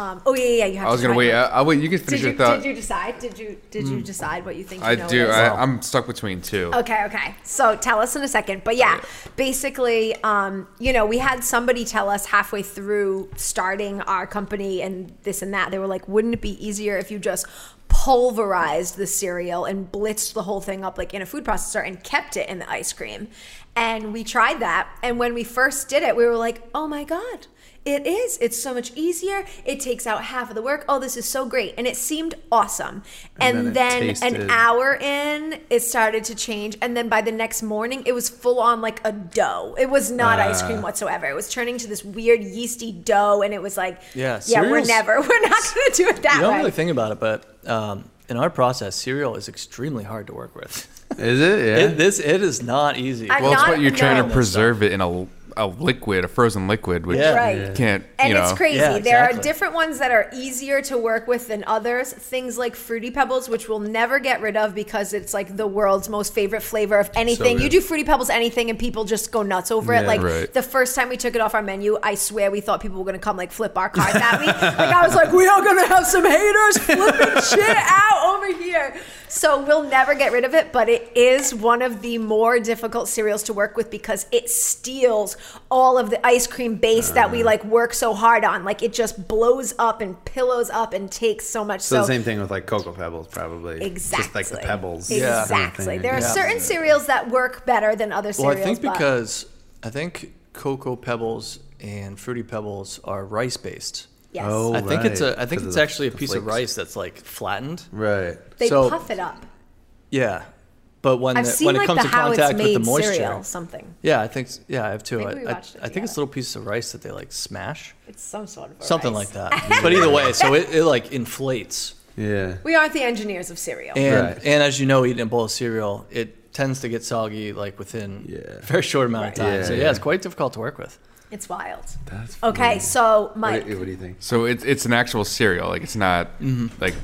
Um, oh yeah yeah, yeah you have I was to gonna wait. it. I, I'll wait. You can finish did you, your thought. did you decide did you did you decide what you think you I do. I, I'm stuck between two. Okay, okay. So tell us in a second. But yeah, basically, um, you know, we had somebody tell us halfway through starting our company and this and that. They were like, wouldn't it be easier if you just pulverized the cereal and blitzed the whole thing up like in a food processor and kept it in the ice cream? And we tried that. And when we first did it, we were like, oh my God. It is. It's so much easier. It takes out half of the work. Oh, this is so great. And it seemed awesome. And And, then then, it an hour in, it started to change. And then by the next morning, it was full on like a dough. It was not ice Ah. cream whatsoever. It was turning to this weird yeasty dough. And it was like, Yeah, yeah, we're never, we're not going to do it that way. You don't way. really think about it, but um, in our process, cereal is extremely hard to work with. Is it? Yeah. It, this it is not easy. I- Well, it's what you're trying to preserve it in a, a liquid, a frozen liquid, which Yeah. Right. you can't. And know, it's crazy. Yeah, There are different ones that are easier to work with than others. Things like Fruity Pebbles, which we'll never get rid of because it's like the world's most favorite flavor of anything. you do Fruity Pebbles anything and people just go nuts over it. Like Right. the first time we took it off our menu, I swear we thought people were going to come like flip our cards at me. like I was like, we are going to have some haters flipping shit out over here. So we'll never get rid of it, but it is one of the more difficult cereals to work with because it steals all of the ice cream base that Uh. we like work so hard on. Like it just blows up and pillows up and takes so much. So, So, the same thing with like Cocoa Pebbles, probably. exactly, Just like the pebbles. Yeah. Exactly. There are Yeah. certain cereals that work better than other Well, cereals. I think but- because I think Cocoa Pebbles and Fruity Pebbles are rice based. Yes, Oh. I think it's a I think 'cause of it's the- actually a the piece of rice that's like flattened. Right. they so- puff it up. Yeah. But when I've it, seen when it comes the to how it's contact with the moisture. cereal something. Yeah, I think yeah, I have too. I, I, I think it's together. little pieces of rice that they like smash. It's some sort of a Something rice. like that. but either way, so it, it like inflates. Yeah. We aren't the engineers of cereal. And Right. and as you know, eating a bowl of cereal, it tends to get soggy like within Yeah. a very short amount of time. Yeah, so yeah. yeah, it's quite difficult to work with. It's wild. That's Okay, so Mike, What do, what do you think? So it's it's an actual cereal. Like it's not Mm-hmm. like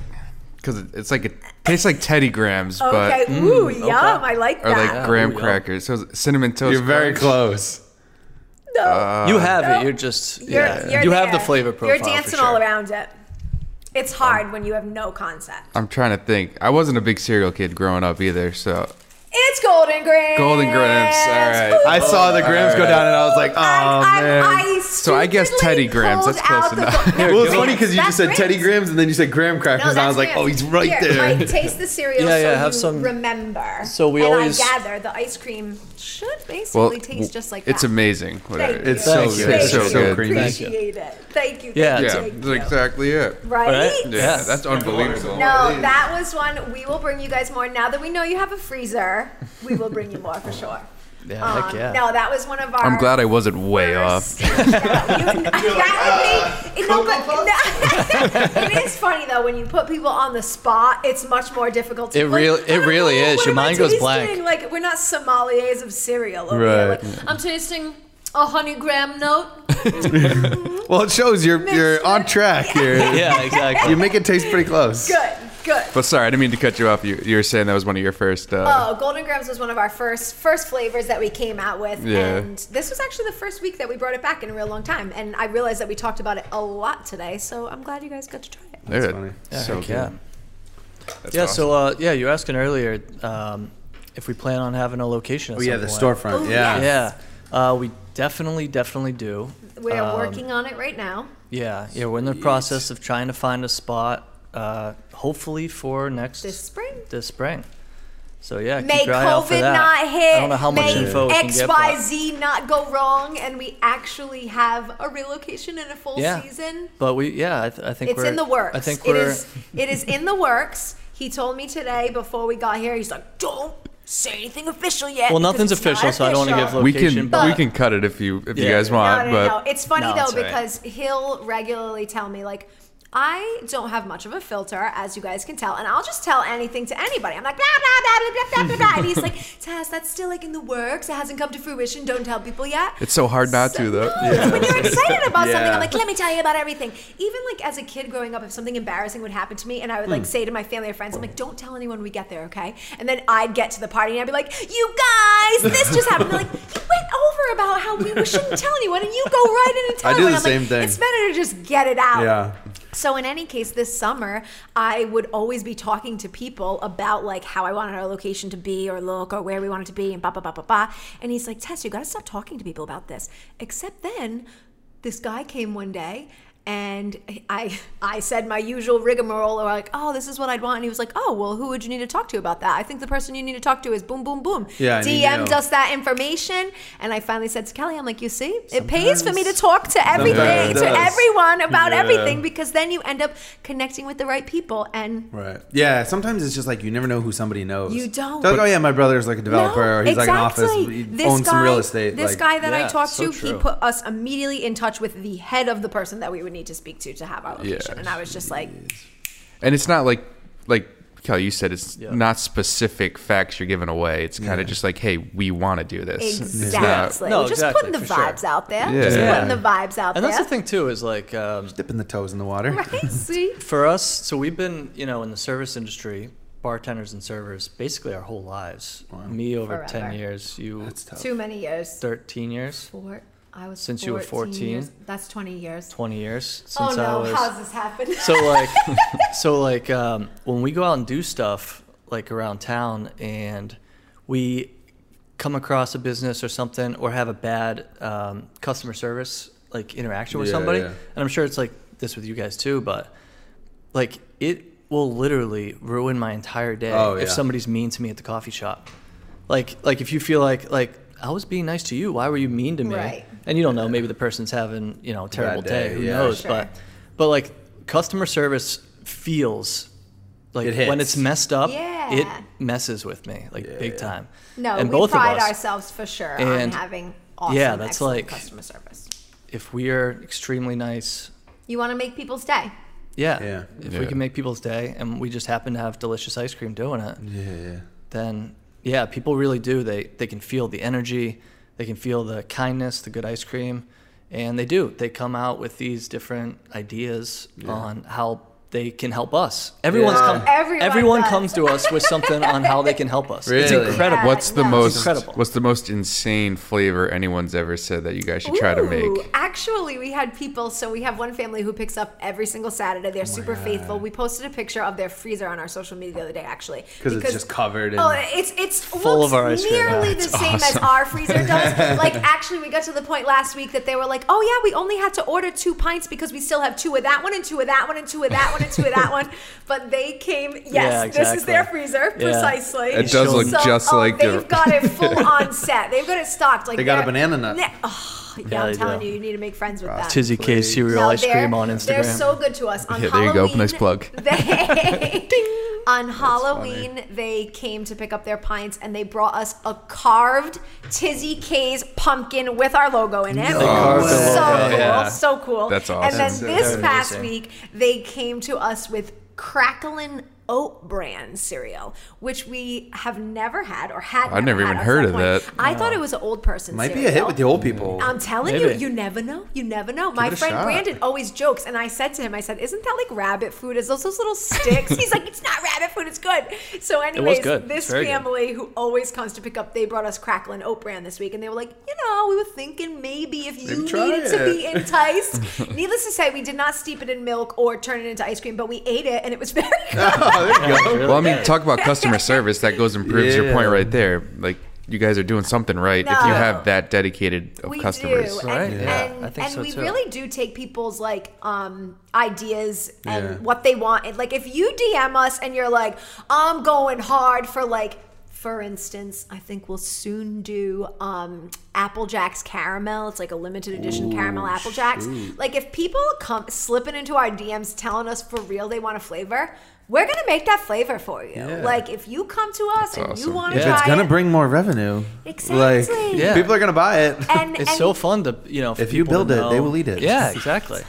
because it, it's like it tastes like Teddy Grahams, okay, but ooh, yum, I like that. or that. like graham Ooh, yum. crackers. So cinnamon toast. You're very crunch. close. no, you have no. it. You're just you're, yeah. you're you have the flavor profile. You're dancing for all around it. It's hard when you have no concept. I'm trying to think. I wasn't a big cereal kid growing up either. So It's Golden Grahams. Golden Grahams, all right. Ooh. I saw the grams go down and I was like, oh, I, man. I, I So I guess Teddy Grahams, pulled that's close out the enough. go- No, well, it's funny because you just said Teddy Grahams. Grams and then you said graham crackers, No, and I was like, Grams. oh, he's right Here, there. Mike, taste the cereal Yeah, so yeah, you have some- remember. So we and always- I gather the ice cream should basically well, taste just like it's that. amazing. Whatever. Thank you. It's so Thank good. Thank It's you. so, so good. creamy. Thank you. Appreciate it. Thank you. Yeah. Thank you, Yeah, thank that's you. exactly it. Right? Right? Yeah, Yes. that's unbelievable. No, that was one. We will bring you guys more. Now that we know you have a freezer, we will bring you more for sure. Yeah, Um, heck yeah. No, that was one of our. I'm glad I wasn't way off. first- Yeah, you- that would be- no, but- no. it is funny though when you put people on the spot. It's much more difficult. To It like, real- it I don't really know, is. Your mind goes blank. Like we're not sommeliers of cereal. Over here. Right. Like, I'm tasting a honey graham note. Well, it shows you're you're on track here. yeah, exactly. You make it taste pretty close. Good, good. But sorry, I didn't mean to cut you off. You, you were saying that was one of your first. Uh, Oh, Golden Grahams was one of our first first flavors that we came out with, Yeah. and this was actually the first week that we brought it back in a real long time. And I realized that we talked about it a lot today, so I'm glad you guys got to try it. Dude, funny. Yeah, so good. yeah. That's yeah. awesome. So uh, yeah, you were asking earlier um, if we plan on having a location. at Oh yeah, the point. storefront. Oh, yeah. yes. Yeah, uh, we definitely, definitely do. We're Um, working on it right now. Yeah, yeah, we're in the process of trying to find a spot. Uh, hopefully for next This spring. This spring. So yeah, May keep your eye out for COVID that. not hit. I don't know how much May info we can get. but- XYZ not go wrong, and we actually have a relocation in a full Yeah. season. But we, yeah, I, th- I think It's we're in the works. I think we're. is. It is in the works. He told me today before we got here. He's like, "Don't say anything official yet." Well, nothing's it's not official, so I don't want to give official." we location. can but we can cut it if you if you guys want, No, no, but no. It's funny No, though it's all right. because he'll regularly tell me like. I don't have much of a filter, as you guys can tell, and I'll just tell anything to anybody. I'm like, blah, blah, blah, blah, blah, blah, blah. and he's like, Tess, that's still like in the works. It hasn't come to fruition. Don't tell people yet. It's so hard not so, to, though. No, yeah. When you're excited about yeah. something, I'm like, let me tell you about everything. Even like as a kid growing up, if something embarrassing would happen to me, and I would like mm. say to my family or friends, I'm like, don't tell anyone we get there, okay? And then I'd get to the party and I'd be like, you guys, this just happened. They're like, you went over about how we shouldn't tell anyone, and you go right in and tell I do everyone. The I'm same like, thing. It's better to just get it out. Yeah. So in any case, this summer I would always be talking to people about like how I wanted our location to be or look or where we wanted to be and blah blah blah blah blah. And he's like, Tess, you gotta stop talking to people about this. Except then, this guy came one day and I I said my usual rigmarole or like, oh, this is what I'd want. And he was like, oh, well, who would you need to talk to about that? I think the person you need to talk to is boom, boom, boom. Yeah, DM'd us that information. And I finally said to Kelly, I'm like, you see, it pays for me to talk to everything, to everyone about Yeah. everything because then you end up connecting with the right people and Right. Yeah. Sometimes it's just like you never know who somebody knows. You don't. They're like, oh yeah, my brother's like a developer, No, or he's like an office, he This owns some real estate. This like, guy that I talked so to, he put us immediately in touch with the head of the person that we would need to speak to to have our location, Yeah. and I was just like, And it's not like like Kelly, you said it's Yeah. not specific facts you're giving away. It's kind of just like, hey, we want to do this. It's not- exactly, No, just exactly, putting the for sure. vibes out there, Yeah. just Yeah. putting the vibes out and there. And that's the thing too is like um, dipping the toes in the water. right? See, for us. So we've been you know in the service industry, bartenders and servers, basically our whole lives. Me over Forever. ten years. You That's tough. too many years. thirteen years, Four. I was Since you were 14? years. That's twenty years. twenty years since Oh no! I was. How's this happen? so like so like um, when we go out and do stuff like around town and we come across a business or something or have a bad um, customer service like interaction with Yeah, somebody, yeah. and I'm sure it's like this with you guys too, but like it will literally ruin my entire day Oh, if somebody's mean to me at the coffee shop. Like like if you feel like like I was being nice to you, why were you mean to me? Right. And you don't know, maybe the person's having you know a terrible day, day. Who yeah. knows? Sure. But but like customer service feels like It when it's messed up, Yeah. it messes with me like big Yeah. time. No, and we both pride of us, ourselves for sure on And- having awesome, yeah, that's like- customer service. if we are extremely nice, You want to make people's day. yeah, Yeah. if Yeah. we can make people's day and we just happen to have delicious ice cream doing it, Yeah, yeah. then yeah, people really do. They they can feel the energy, they can feel the kindness, the good ice cream, and they do. They come out with these different ideas on how they can help us. Everyone's Yeah. come. Everyone everyone comes to us with something on how they can help us. It's incredible. Yeah, What's the no. most incredible. What's the most insane flavor anyone's ever said that you guys should try to Ooh, make? Actually, we had people. So we have one family who picks up every single Saturday. Oh They're super faithful. We posted a picture of their freezer on our social media the other day, actually, because it's just covered in- Oh, it's it's Full looks of our ice cream. nearly the That's same as our freezer does. like, actually, we got to the point last week that they were like, "Oh yeah, we only had to order two pints because we still have two of that one and two of that one and two of that one and two of that one." But they came. Yes, Yeah, this is their exactly. freezer Yeah. precisely. It does look So, just oh, like they've your- got it full on set. They've got it stocked. Like They got a banana nut. Ne- oh, yeah, Yeah, I'm they telling do. you, you need to make friends with them. Tizzy K cereal No, ice they're- cream on Instagram. They're so good to us. On Yeah, there you go. Halloween, Nice plug. They, on Halloween, they came to pick up their pints and they brought us a carved Tizzy K's pumpkin with our logo in it. They carved the so logo, cool, oh, yeah. so cool. That's awesome. And then That's this very past amazing. week, they came to us with Cracklin Oat bran cereal, which we have never had or had. I've never had even heard of point. that. I thought it was an old person. Cereal. Might be a hit with the old people. I'm telling Maybe. you, you never know. You never know. My friend shot. Brandon always jokes, and I said to him, I said, "Isn't that like rabbit food? Is those those little sticks?" He's like, "It's not rabbit food. It's good." So, anyways, good. this It's very good. family who always comes to pick up, they brought us Cracklin Oat Bran this week, and they were like, "You know, we were thinking maybe if you Maybe try needed to be enticed." Needless to say, we did not steep it in milk or turn it into ice cream, but we ate it, and it was very good. There you go. Well, I mean, talk about customer service. That goes and proves your point right there. Like you guys are doing something right if you have that dedicated of we customers. do, Right, and, yeah, and, I think and so we too. really do take people's like um ideas and Yeah. what they want. And like if you DM us and you're like, I'm going hard for like. For instance, I think we'll soon do um, Apple Jacks caramel. It's like a limited edition caramel Apple Jacks. Like if people come slipping into our DMs telling us for real they want a flavor, we're gonna make that flavor for you. Yeah. Like if you come to us That's and you want to Yeah. try It's gonna it, bring more revenue. Exactly. Like Yeah. people are gonna buy it. and It's and so fun to you know. for If you build it, they will eat it. Yeah, exactly.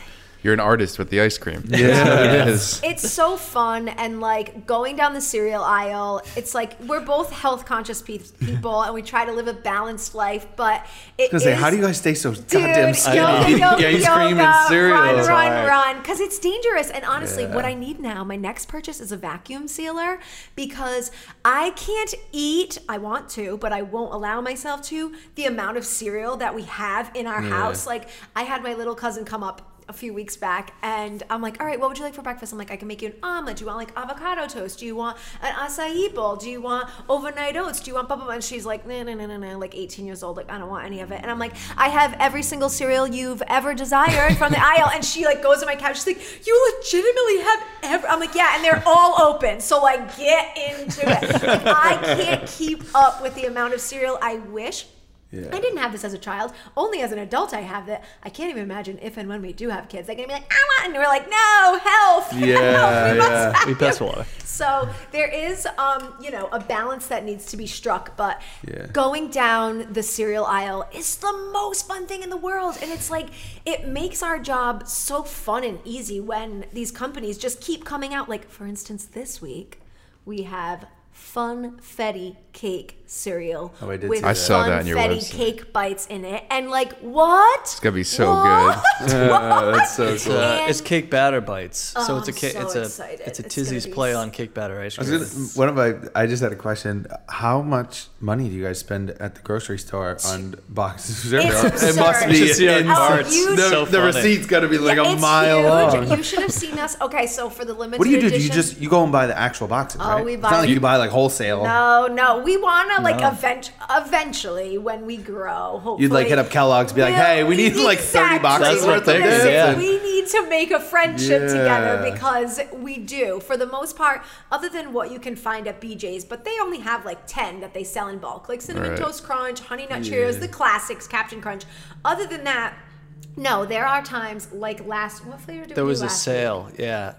You're an artist with the ice cream. Yeah. it is. it's so fun and like going down the cereal aisle it's like we're both health conscious pe- people and we try to live a balanced life but it Gonna say, how do you guys stay so Dude, goddamn skinny? Eating yoga, ice cream and cereal. Run, run, run. Because it's dangerous. And honestly, Yeah. what I need now, my next purchase is a vacuum sealer because I can't eat, I want to, but I won't allow myself to, the amount of cereal that we have in our Yeah. house. Like, I had my little cousin come up a few weeks back and I'm like, all right, what would you like for breakfast? I'm like, I can make you an omelet. Do you want like avocado toast? Do you want an acai bowl? Do you want overnight oats? Do you want blah, blah, blah? And she's like, no, no, no, no, no, like 18 years old. Like, I don't want any of it. And I'm like, I have every single cereal you've ever desired from the aisle. And she like goes to my couch. She's like, you legitimately have every, I'm like, yeah. And they're all open. So like, get into it. Like, I can't keep up with the amount of cereal I wish. Yeah. I didn't have this as a child. Only as an adult I have that. I can't even imagine if and when we do have kids, they're gonna be like, I want, and we're like, no, health. Yeah, health. We must yeah. We pass you." water. So there is, um, you know, a balance that needs to be struck. But Yeah. going down the cereal aisle is the most fun thing in the world, and it's like it makes our job so fun and easy when these companies just keep coming out. Like for instance, this week we have funfetti cake cereal Oh, I did with see that. I saw that on your funfetti website. cake bites in it, and like what? It's gonna be so what? Uh, that's so It's, cool. uh, it's cake batter bites. so Oh, it's a I'm cake. so it's a excited. it's a Tizzy's be play on cake batter ice I was cream. gonna, one of my, I just had a question. How much money do you guys spend at the grocery store on boxes of cereal? It's it must be You should see our insane. carts. you- The, So the receipt's got to be like Yeah, a mile huge. long. You should have seen us. Okay, so for the limited What do you do? Do you just you go and buy the actual boxes? Oh, right? we It's buy- not like you buy like like wholesale. No, no, we want to like No. event- eventually when we grow. Hopefully, You'd like hit up Kellogg's, be like, We'll- "Hey, we need like thirty boxes worth of they this." yeah. We need to make a friendship Yeah. together because we do, for the most part, other than what you can find at BJ's, but they only have like 10 that they sell in bulk, like Cinnamon Right. Toast Crunch, Honey Nut Cheerios, the classics, Captain Crunch. Other than that, no, there are times like last, what flavor did There we There was do a last sale. Yeah.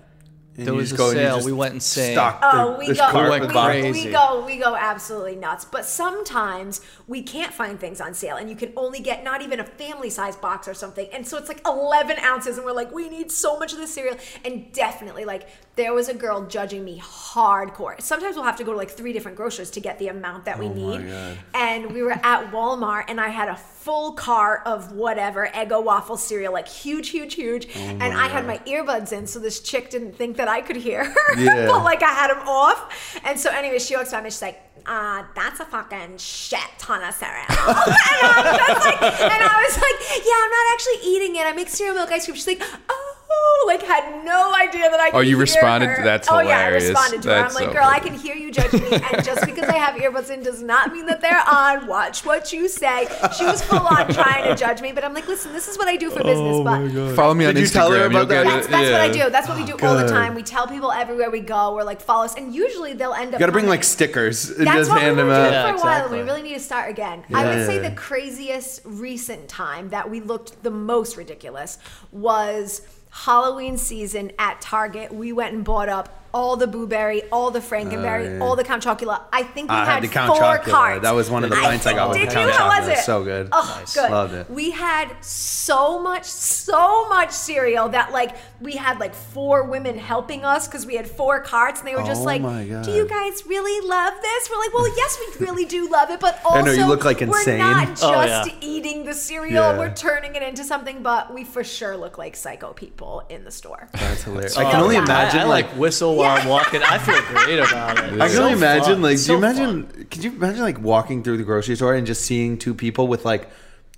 And there was a go sale. We went insane. stock Oh, the- we this go, cart went we, boxes. crazy. we go, we go absolutely nuts. But sometimes we can't find things on sale, and you can only get not even a family size box or something. And so it's like 11 ounces, and we're like, we need so much of this cereal. And definitely, like, there was a girl judging me hardcore. Sometimes we'll have to go to like three different grocers to get the amount that we Oh my need. God. And we were at Walmart, and I had a full cart of whatever Eggo waffle cereal, like huge, huge, huge. Oh and I had my earbuds in, so this chick didn't think that I could hear her. Yeah. but like I had him off. And so anyway, she walks by me, she's like, uh, that's a fucking shit ton of cereal. and, I was like, and I was like, yeah, I'm not actually eating it. I make cereal milk ice cream. She's like, oh, Oh, like had no idea that I oh, could Oh, you hear responded her. to- that's oh, yeah, I responded to her. I'm like, so girl, I can hear you judging me. And just because I have earbuds in does not mean that they're on. Watch what you say. She was full on trying to judge me, but I'm like, listen, this is what I do for oh business. but Follow me on Did you Instagram. tell her You'll about get that? that's, it. that's what I do. That's what we do all the time. We tell people everywhere we go. We're like, follow us. And usually they'll end up. You gotta bring like stickers and That's just what we hand were them doing out. Yeah, for a while. exactly. We really need to start again. I would say the craziest recent time that we looked the most ridiculous was Halloween season at Target. We went and bought up all the blueberry, all the Frankenberry, Oh, yeah. all the Count Chocula. I think we I had, had the Count four Chocula. carts. That was one of the pints I got with did the you? Count How was Chocula. it? So good. Oh, Nice. good. Loved it. We had so much, so much cereal that like we had like four women helping us because we had four carts, and they were just Oh like, "Do you guys really love this?" We're like, "Well, yes, we really do love it, but I also know, you look like insane. we're not just Oh, yeah. eating the cereal; Yeah. we're turning it into something." But we for sure look like psycho people in the store. That's hilarious. I can only yeah. imagine I, I like, like whistle while I'm Yeah. walking. I feel great about it. I can only so imagine fun. like It's do you so imagine fun. could you imagine like walking through the grocery store and just seeing two people with like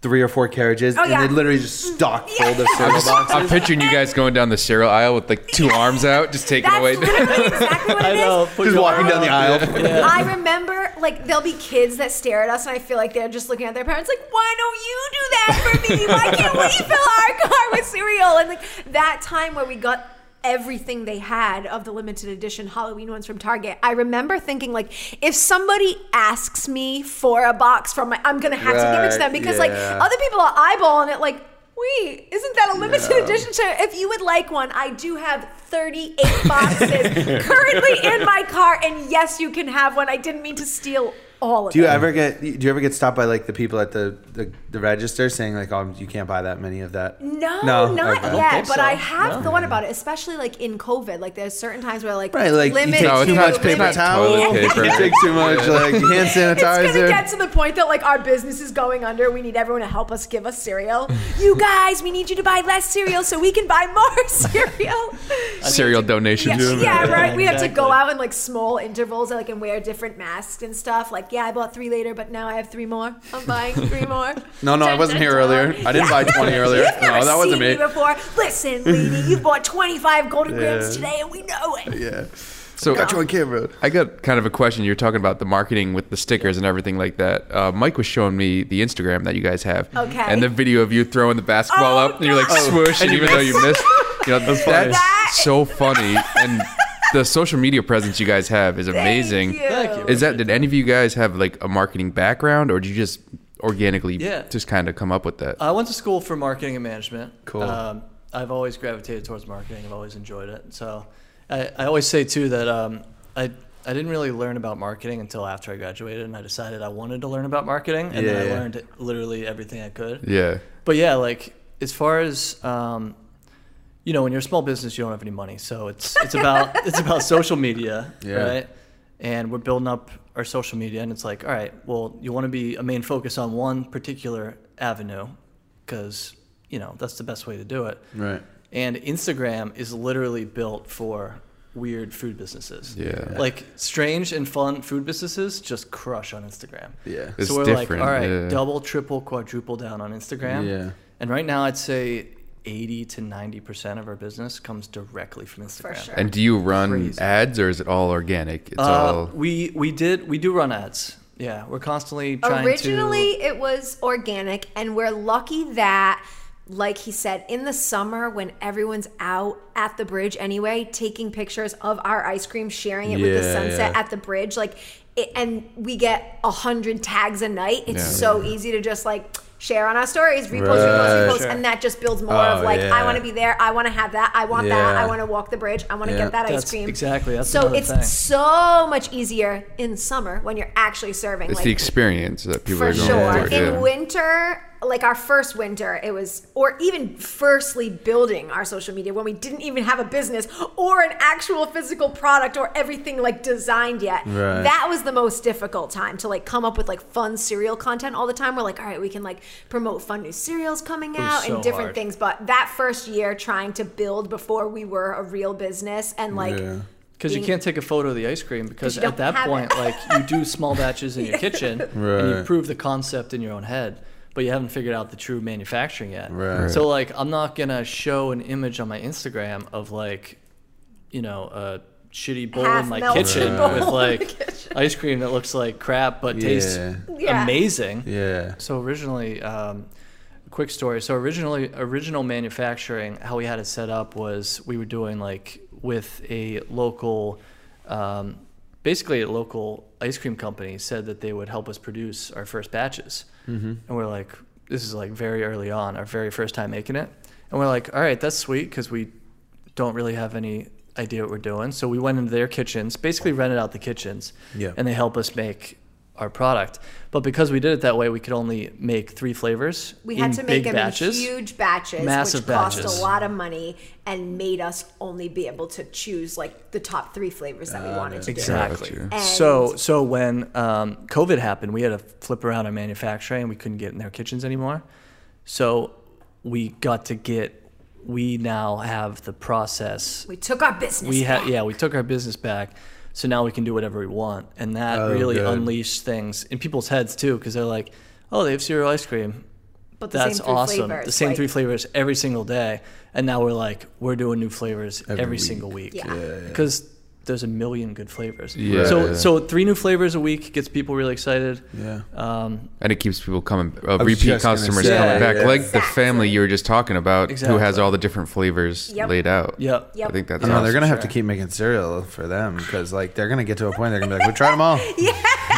three or four carriages Oh, and yeah. they literally just stock full of cereal boxes. I'm boxes? picturing you guys going down the cereal aisle with like two arms out, just taking That's away. literally exactly what I it is. know. Put Just walking down the out. aisle. Yeah. I remember, like, there'll be kids that stare at us, and I feel like they're just looking at their parents, like, "Why don't you do that for me? Why can't we fill our car with cereal?" And like that time where we got everything they had of the limited edition Halloween ones from Target, I remember thinking, like, if somebody asks me for a box from my, I'm gonna have to give it to them Right, because, like, other people are eyeballing it, like. Wait, isn't that a limited Yeah. edition? So if you would like one, I do have 38 boxes currently in my car, and yes, you can have one. I didn't mean to steal all of Do you it. ever get do you ever get stopped by like the people at the the, the register saying like oh you can't buy that many of that? No, No? not Okay. Yet. think But so. I have No. thought about it, especially like in COVID. Like there's certain times where like Right, like limit you take too much paper it's not towel, paper. you take too much like hand It's gonna get to the point that like our business is going under. We need everyone to help us give us cereal. you guys, we need you to buy less cereal so we can buy more cereal. Cereal donation. Yeah, yeah, right. We have to go out in like small intervals, and like and wear different masks and stuff. Like, yeah, I bought three later, but now I have three more. I'm buying three more. No, no, I wasn't here earlier. I didn't buy 20 earlier. You've never No, that wasn't seen me. before. Listen, lady, you bought 25 Golden Grahams today, and we know it. Yeah. So Got you on camera. I got kind of a question. You're talking about the marketing with the stickers and everything like that. Uh, Mike was showing me the Instagram that you guys have, Okay. and the video of you throwing the basketball Oh, up, and you're like God. swoosh, and even though you missed, you know that's, funny. So funny. And the social media presence you guys have is amazing. Thank you. Thank you. Is that did any of you guys have like a marketing background, or did you just organically Yeah. just kind of come up with that? I went to school for marketing and management. Cool. Um, I've always gravitated towards marketing. I've always enjoyed it. So I, I always say too that um, I I didn't really learn about marketing until after I graduated, and I decided I wanted to learn about marketing, and then I Yeah. learned literally everything I could. yeah. But yeah, like as far as um, you know, when you're a small business, you don't have any money, so it's it's about it's about social media, Yeah. right? And we're building up our social media, and it's like, all right, well, you want to be a main focus on one particular avenue, because you know that's the best way to do it. Right. And Instagram is literally built for weird food businesses. Yeah. Like strange and fun food businesses just crush on Instagram. Yeah. It's so we're different, like, all right, yeah. double, triple, quadruple down on Instagram. Yeah. And right now, I'd say 80 to 90% of our business comes directly from Instagram. sure. And do you run Crazy. ads or is it all organic? It's Uh, all we we did we do run ads. Yeah, we're constantly trying Originally, to it was organic, and we're lucky that, like he said, in the summer when everyone's out at the bridge anyway, taking pictures of our ice cream, sharing it with the sunset yeah. at the bridge, like, it, and we get a hundred tags a night. It's Yeah. so easy to just like share on our stories, repost, repost, Right. repost, Sure. and that just builds more Oh, of like, yeah. I want to be there, I want to have that, I want that, I want to walk the bridge, I want to Yeah. get that ice cream. exactly, that's so it's thing. so much easier in summer when you're actually serving. it's like, the experience that people for are going sure. for. In winter, like our first winter, it was, or even firstly building our social media when we didn't even have a business or an actual physical product or everything like designed yet. Right. That was the most difficult time to like come up with like fun cereal content all the time. We're like, all right, we can like promote fun new cereals coming out so and different hard. things. But that first year, trying to build before we were a real business and like. Yeah. because you can't take a photo of the ice cream because at that point like you do small batches in your kitchen and you prove the concept in your own head but you haven't figured out the true manufacturing yet Right. so like i'm not gonna show an image on my instagram of like you know a shitty bowl in my kitchen bowl with like kitchen. ice cream that looks like crap but tastes Yeah. Yeah. amazing Yeah. so originally, um, quick story. So originally, original manufacturing, how we had it set up was we were doing like with a local, um, basically a local ice cream company said that they would help us produce our first batches, mm-hmm. and we're like, this is like very early on, our very first time making it, and we're like, all right, that's sweet because we don't really have any idea what we're doing. So we went into their kitchens, basically rented out the kitchens, Yeah. and they help us make our product. But because we did it that way, we could only make three flavors. We in had to make big them batches. in huge batches, Massive which cost a lot of money and made us only be able to choose like the top three flavors that we wanted to do. Exactly. So so when um, COVID happened, we had to flip around our manufacturing. And we couldn't get in their kitchens anymore. So we got to get. We now have the process. We took our business. We had back. yeah. We took our business back. So now we can do whatever we want, and that Oh, really good. unleashed things in people's heads too, because they're like, "Oh, they have cereal ice cream. but the That's same three awesome. Flavors, the same like, three flavors every single day. And now we're like, we're doing new flavors Every every, week. single week. Yeah. Yeah, yeah. Because there's a million good flavors. Yeah. So Yeah. so three new flavors a week gets people really excited. Yeah. Um, and it keeps people coming, uh, repeat customers say, coming back, yeah. like the family you were just talking about, who has all the different flavors Yep. laid out. yep. Yep. I think that's You know, awesome. they're gonna have to keep making cereal for them because like they're gonna get to a point they're gonna be like, we tried them all. Yeah.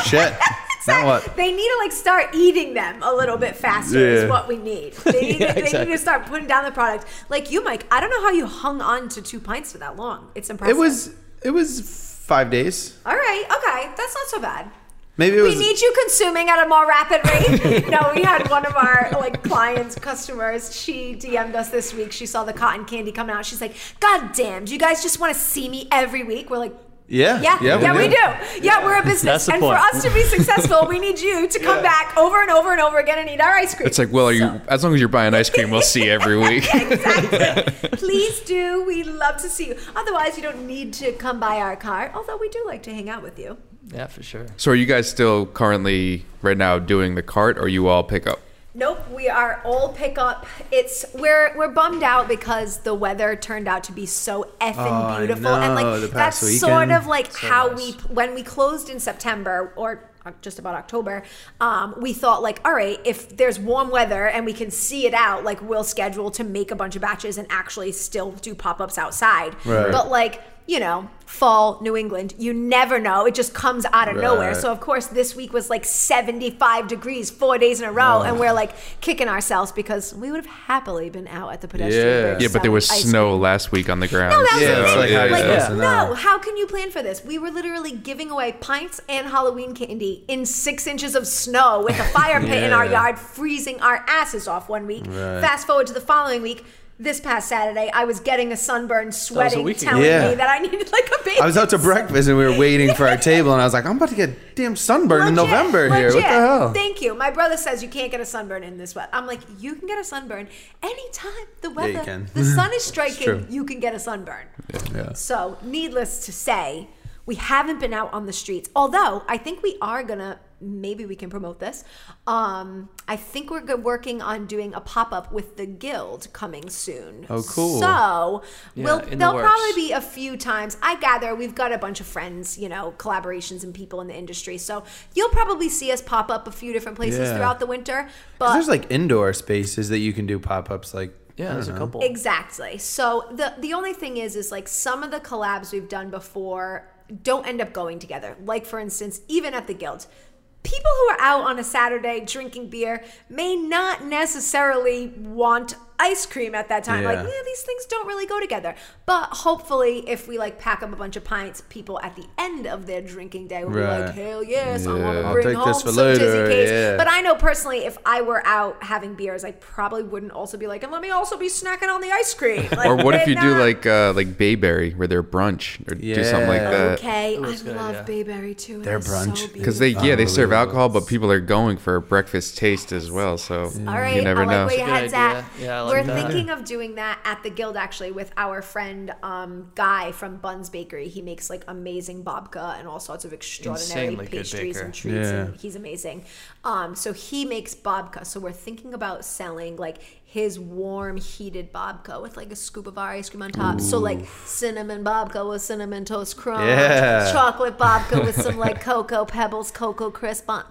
Shit. Now what? They need to like start eating them a little bit faster. Yeah. Is what we need. They need, Yeah, to, they need to start putting down the product. Like you, Mike. I don't know how you hung on to two pints for that long. It's impressive. It was it was five days. all right. Okay, that's not so bad. Maybe it was. we need you consuming at a more rapid rate. no, we had one of our like clients, customers. She DM'd us this week. She saw the cotton candy coming out. She's like, "God damn, do you guys just want to see me every week?" We're like. Yeah. Yeah, yeah, we, do. do. Yeah, we're a business, That's and point. for us to be successful, we need you to come back over and over and over again and eat our ice cream. It's like, well, are you? As long as you're buying ice cream, we'll see you every week. exactly. Please do. We love to see you. Otherwise, you don't need to come by our cart. Although we do like to hang out with you. Yeah, for sure. so, are you guys still currently right now doing the cart, or you all pick up? Nope, we are all pickup. It's we're we're bummed out because the weather turned out to be so effing Oh, beautiful, and like that's past sort of like how nice. we when we closed in September or uh, just about October, um, we thought like, all right, if there's warm weather and we can see it out, like we'll schedule to make a bunch of batches and actually still do pop ups outside. Right. But like you know, fall New England, you never know. It just comes out of nowhere. So of course, this week was like 75 degrees four days in a row, and we're like kicking ourselves because we would have happily been out at the pedestrian Yeah. bridge. Yeah, but there was snow cream. last week on the ground. No, that was Yeah, the like how Like, supposed to no, how can you plan for this? We were literally giving away pints and Halloween candy in six inches of snow with a fire pit in our yard, freezing our asses off one week. Right. Fast forward to the following week. This past Saturday, I was getting a sunburn, sweating, week ago. telling Yeah. me that I needed like a baby. I was out to breakfast and we were waiting for our table and I was like, I'm about to get damn sunburned in Legit, November here. What the hell? Thank you. My brother says you can't get a sunburn in this weather. I'm like, you can get a sunburn anytime the you weather, can. the sun is striking. You can get a sunburn. Yeah. So, needless to say, we haven't been out on the streets. Although I think we are gonna maybe we can promote this. Um, I think we're go- working on doing a pop up with the guild coming soon. Oh, cool. So Yeah, we'll, there'll works. probably be a few times. I gather we've got a bunch of friends, you know, collaborations and people in the industry. So you'll probably see us pop up a few different places Yeah. throughout the winter. But there's like indoor spaces that you can do pop ups. Like Yeah, don't there's a couple. Exactly. So the the only thing is is like some of the collabs we've done before don't end up going together. Like for instance, even at the guild. People who are out on a Saturday drinking beer may not necessarily want ice cream at that time. Like, Yeah. yeah, these things don't really go together. But hopefully, if we like pack up a bunch of pints, people at the end of their drinking day will be like, "Hell yes, I want Yeah. to bring take home this for some later, Tizzy K's." yeah. But I know personally, if I were out having beers, I probably wouldn't also be like, "And let me also be snacking on the ice cream." Like, or what if they're you do like uh, like Bayberry, where they're brunch, or do something like that? Okay, Ooh, I good love idea. Bayberry too. They're is brunch. so Because they yeah they serve alcohol, but people are going for a breakfast taste as well. So All right, you never I like know. where your That's head's a good at. idea. Yeah, I like We're that. thinking of doing that at the guild actually with our friend um, Guy from Buns Bakery. He makes like amazing babka and all sorts of extraordinary Insanely good pastries baker. and treats, Yeah. and he's amazing. Um, so he makes babka. So we're thinking about selling like his warm heated babka with like a scoop of our ice cream on top. So like cinnamon babka with cinnamon toast crunch, Yeah. chocolate babka with some like cocoa pebbles, cocoa crisp on.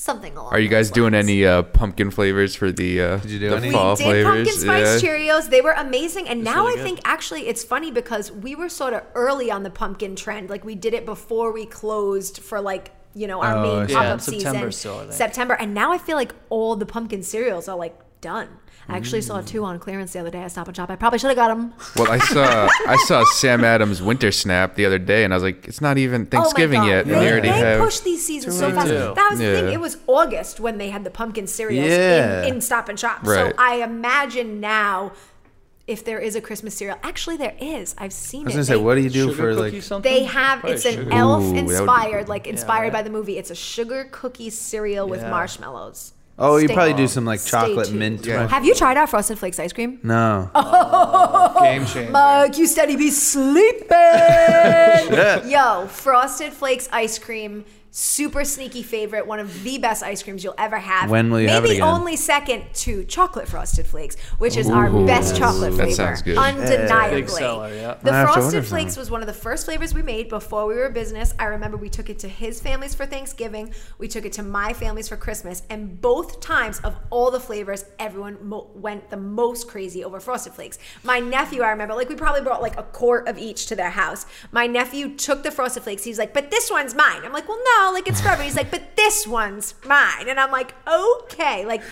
Something along. Are you guys those doing lines. any uh, pumpkin flavors for the uh, Did you do the any? fall we did flavors? pumpkin spice yeah. Cheerios. They were amazing, and now really I good. think actually it's funny because we were sort of early on the pumpkin trend. Like we did it before we closed for like you know our Oh, main yeah. pop Yeah, up September season. still, September, and now I feel like all the pumpkin cereals are like done. I actually saw mm. two on clearance the other day at Stop and Shop. I probably should have got them. Well, I saw I saw Sam Adams Winter Snap the other day, and I was like, it's not even oh Thanksgiving oh yet, and They, they already they have. push these seasons so fast. That was the thing. Yeah. It was August when they had the pumpkin cereals Yeah. in, in Stop and Shop. Right. So I imagine now. If there is a Christmas cereal, actually there is. I've seen I was it. gonna say, They- what do you do Sugar for like? something? They have Probably it's an sugar. elf Ooh, that would be inspired, like inspired right. by the movie. It's a sugar cookie cereal with Yeah. marshmallows. Oh, you probably do some like chocolate tuned. mint. Yeah. Have you tried our Frosted Flakes ice cream? No. Oh, Game changer. Mike, you steady be sleeping. Yo, Frosted Flakes ice cream, super sneaky favorite, one of the best ice creams you'll ever have. When will you Maybe have it again? only second to chocolate Frosted Flakes, which is our Ooh. best chocolate That flavor. sounds good. Undeniably. Big seller, yeah. The I have to order Frosted some. Flakes was one of the first flavors we made before we were a business. I remember we took it to his family's for Thanksgiving. We took it to my family's for Christmas. And both times of all the flavors, everyone mo- went the most crazy over Frosted Flakes. My nephew, I remember, like we probably brought like a quart of each to their house. My nephew took the Frosted Flakes. He's like, but this one's mine. I'm like, well, no, like it's forever. He's like, but this one's mine. And I'm like, okay. Like,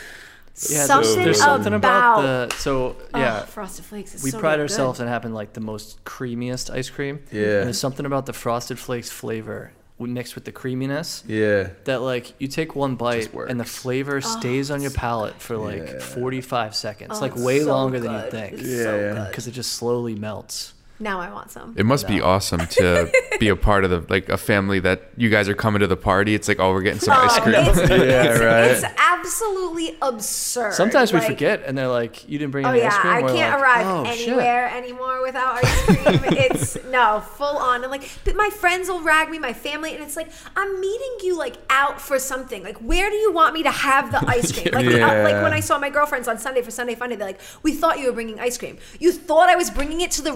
Yeah, something, there's something about, about, the so Oh, yeah. Frosted Flakes is we so pride ourselves on having like the most creamiest ice cream. Yeah. And there's something about the frosted flakes flavor mixed with the creaminess Yeah. that like you take one bite and the flavor oh, stays on your palate for like Yeah. 45 seconds, Oh, like way so longer than you good. think. It's Yeah. good. Because it just slowly melts. Now I want some. It must be awesome to be a part of the like a family that you guys are coming to the party. It's like, oh, we're getting some ice cream. It's, Yeah, it's, right. it's absolutely absurd. Sometimes we Like, forget and they're like, you didn't bring Oh any yeah, ice cream? I We're can't like, arrive "Oh, shit." anywhere anymore without ice cream. it's no full on, and like, but my friends will rag me, my family, and it's like I'm meeting you like out for something. Like, where do you want me to have the ice cream? Like, uh, Yeah. like when I saw my girlfriends on Sunday for Sunday Funday, they're like, we thought you were bringing ice cream. You thought I was bringing it to the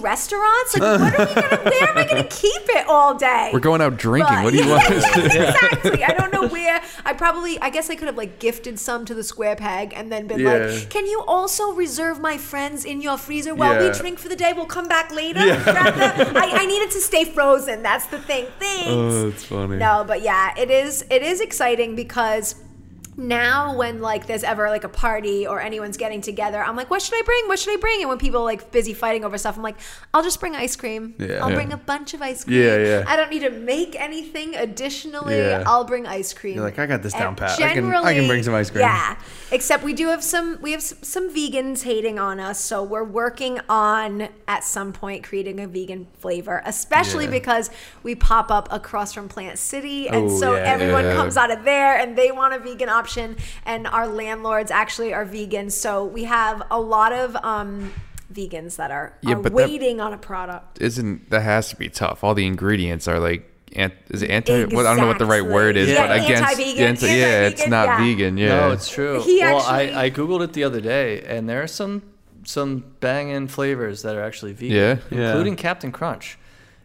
restaurants? Like, what are we gonna? Where am I gonna keep it all day? We're going out drinking. But- what do you want us to do? exactly. I don't know where. I probably. I guess I could have like gifted some to the square peg and then been Yeah. like, "Can you also reserve my friends in your freezer while we drink for the day? We'll come back later." Rather- I, I needed to stay frozen. That's the thing. Oh, Thanks. Oh, that's funny. No, but yeah, it is. It is exciting because now when like there's ever like a party or anyone's getting together, I'm like, what should I bring? What should I bring? And when people are like busy fighting over stuff, I'm like, I'll just bring ice cream. Yeah. I'll Yeah. bring a bunch of ice cream. Yeah, yeah. I don't need to make anything additionally. Yeah. I'll bring ice cream. You're like, I got this down pat. I can- I can bring some ice cream. Yeah. Except we do have some we have some vegans hating on us, so we're working on at some point creating a vegan flavor, especially Yeah. because we pop up across from Plant City and Oh, so everyone comes out of there and they want a vegan option and our landlords actually are vegan. So we have a lot of um vegans that are, Yeah, are but that- waiting on a product. Isn't that has to be tough? All the ingredients are like ant, is it anti? Well, I don't know what the right word is, Exactly. but Yeah, against anti-vegan, anti- yeah, it's anti-vegan, not yeah. vegan. Yeah, No, it's true. He well, actually- I, I googled it the other day, and there are some some banging flavors that are actually vegan, Yeah? Yeah. including Captain Crunch,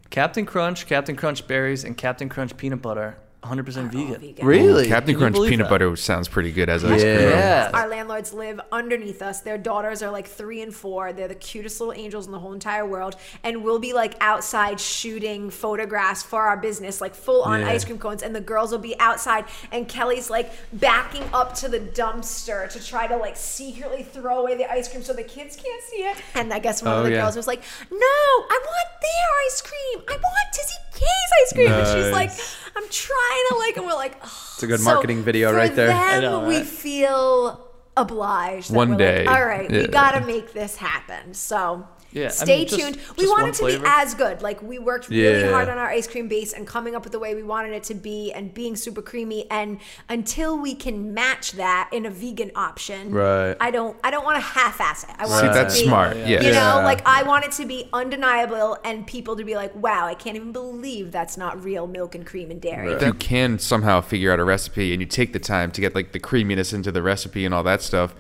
Captain Crunch, Captain Crunch berries, and Captain Crunch peanut butter, 100% vegan. vegan. Really? Captain Crunch peanut that? butter sounds pretty good as ice Yeah. cream. Yeah. Our landlords live underneath us. Their daughters are like three and four. They're the cutest little angels in the whole entire world. And we'll be like outside shooting photographs for our business, like full on Yeah. ice cream cones. And the girls will be outside. And Kelly's like backing up to the dumpster to try to like secretly throw away the ice cream so the kids can't see it. And I guess one Oh, of the yeah. girls was like, No, I want their ice cream. I want Tizzy K's ice cream. And she's like, I'm trying to like, and we're like, It's a good marketing video right there. Them, I know, we right? feel obliged. One day. Like, All right, we got to make this happen. So. Yeah, I Stay mean, just- tuned. we just want it to be as good. Like we worked really Yeah. hard on our ice cream base and coming up with the way we wanted it to be and being super creamy. And until we can match that in a vegan option, Right. I don't. I don't want to half-ass it. I want See, it to that's be, smart. Yeah. Yeah. You know, like I want it to be undeniable and people to be like, "Wow, I can't even believe that's not real milk and cream and dairy." if you can somehow figure out a recipe and you take the time to get like the creaminess into the recipe and all that stuff,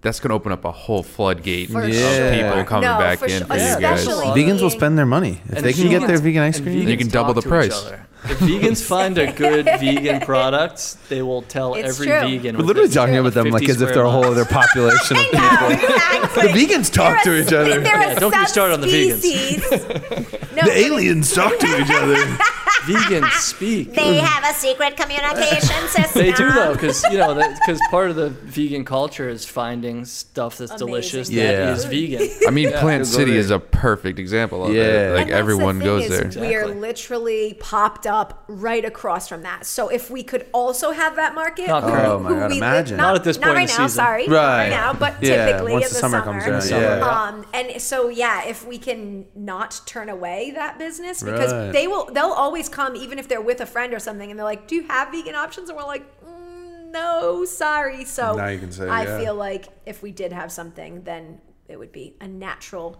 that's gonna open up a whole floodgate For of sure. people coming No, back for in sure. for you guys. Especially- Vegans will spend their money if And they can get their vegan ice cream. You can double the price. If vegans find a good vegan product, they will tell It's every true. vegan. We're literally talking about them like as if they're a whole other population of people. No, exactly. The vegans talk They're to a- each other. Yeah, don't get me started on the vegans. no, The aliens talk to each other. Vegans speak. They have a secret communication system. They do though, because you know, because part of the vegan culture is finding stuff that's Amazing delicious Yeah. that is vegan. I mean, Plant City is a perfect example of Yeah. it. Like And everyone the goes is there. We are literally popped up right across from that. So if we could also have that market, Not who- Oh my who God, we imagine. Not, Not at this not point in right the now. season. Sorry, Right. not right now, but Yeah, typically once in the the, summer comes around, yeah. yeah. Um, and so yeah, if we can not turn away that business because Right. they will, they'll always come even if they're with a friend or something, and they're like, "Do you have vegan options?" And we're like. Mm, no, sorry. So Now you can say, I yeah. feel like if we did have something, then it would be a natural.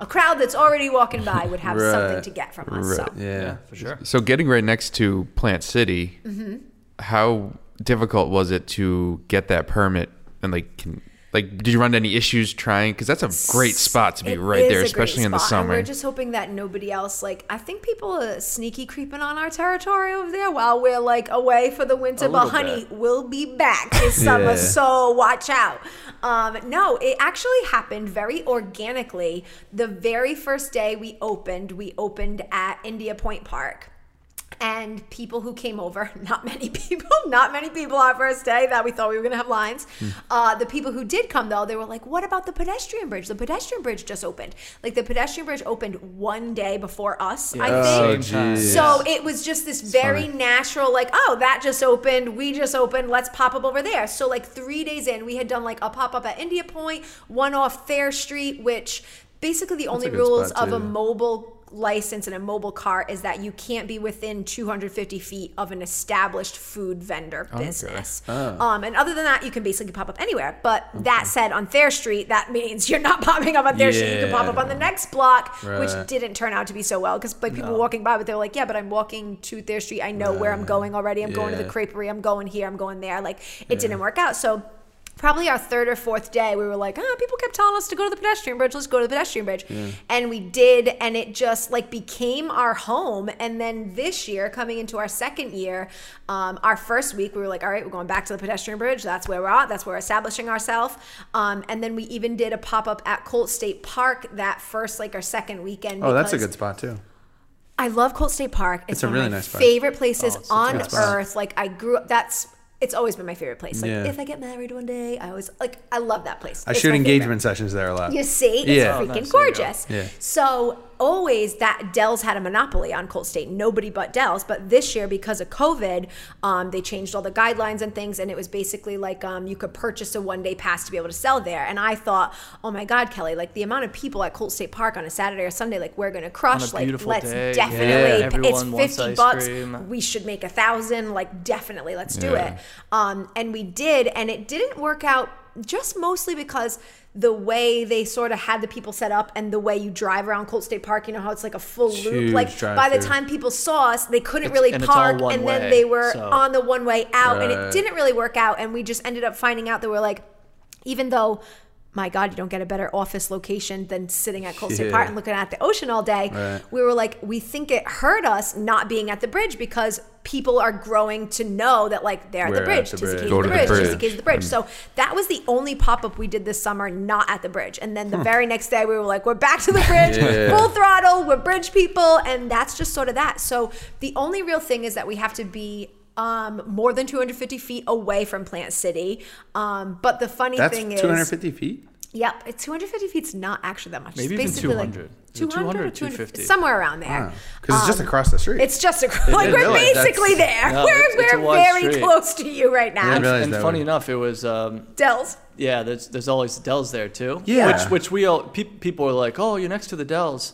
A crowd that's already walking by would have something to get from us. So. Right. Yeah. Yeah, for sure. So getting right next to Plant City, Mm-hmm. how difficult was it to get that permit? And like, can, like, did you run into any issues trying? Because that's a great spot to be It right there, especially in the spot, and summer. we're just hoping that nobody else, like, I think people are sneaky creeping on our territory over there while we're like away for the winter. A But honey, bit. we'll be back this summer, so watch out. Um, no, it actually happened very organically. The very first day we opened, we opened at India Point Park and people who came over not many people not many people our first day that we thought we were going to have lines uh, the people who did come though they were like what about the pedestrian bridge the pedestrian bridge just opened like the pedestrian bridge opened one day before us i think Oh, Same time. geez. so it was just this very funny. natural, like, oh, that just opened. We just opened. Let's pop up over there. So, like, three days in, we had done like a pop up at India Point, one off Thayer Street, which basically the only rules of a mobile license and a mobile cart is that you can't be within 250 feet of an established food vendor business. Oh. Um, and other than that, you can basically pop up anywhere. But that said, on Thayer Street, that means you're not popping up on Thayer Street. You can pop up on the next block, Right. which didn't turn out to be so well because like people were walking by, but they were like, yeah, but I'm walking to Thayer Street. I know where I'm going already. I'm going to the creperie. I'm going here. I'm going there. Like it didn't work out. So probably our third or fourth day, we were like, ah, people kept telling us to go to the pedestrian bridge. Let's go to the pedestrian bridge. And we did. And it just like became our home. And then this year, coming into our second year, um, our first week, we were like, all right, we're going back to the pedestrian bridge. That's where we're at. That's where we're establishing ourselves. Um, and then we even did a pop up at Colt State Park that first, like our second weekend. Oh, that's a good spot too. I love Colt State Park. It's, It's a one really of my nice favorite places Oh, it's such a on earth. Like I grew up. That's it's always been my favorite place. Like Yeah. if I get married one day, I always like. I love that place. I It's shoot my favorite. engagement sessions there a lot. You see, it's Yeah. Oh, freaking nice. There you go. gorgeous. Yeah. So always that Del's had a monopoly on Colt State. Nobody but Del's. But this year, because of COVID, um, they changed all the guidelines and things, and it was basically like um, you could purchase a one day pass to be able to sell there. And I thought, oh my God, Kelly, like the amount of people at Colt State Park on a Saturday or Sunday, like we're gonna crush. like let's day, definitely. yeah. It's fifty bucks. cream. We should make a thousand. Like definitely, let's do Yeah. it. Um, and we did, and it didn't work out just mostly because the way they sort of had the people set up and the way you drive around Colt State Park, you know how it's like a full Huge loop. Like by the time people saw us, they couldn't It's- really and park, and then they were so- on the one way out, and it didn't really work out. And we just ended up finding out that we're like, even though. My God, you don't get a better office location than sitting at Colt State Yeah. Park and looking at the ocean all day. Right. We were like, we think it hurt us not being at the bridge because people are growing to know that like they're at the at bridge, the Tizzy bridge. Go at to the the bridge, Tizzy bridge. K's at the bridge. Hmm. So that was the only pop up we did this summer, not at the bridge. And then the very next day, we were like, we're back to the bridge, Yeah. full throttle, we're bridge people, and that's just sort of that. So the only real thing is that we have to be. Um, more than 250 feet away from Plant City. Um, but the funny That's thing is, 250 feet. Yep, it's 250 feet's not actually that much. Maybe it's even basically 200. Like Is it 200 or 250, 250? somewhere around there. Because it's just across the street. Um, It's just a, like we're really, basically there. No, we're it's- it's we're wide very street. close to you right now. And, and funny way. enough, it was um, Del's. yeah. There's there's always Del's there too. Yeah. Which which we all pe- people are like, oh, you're next to the Del's.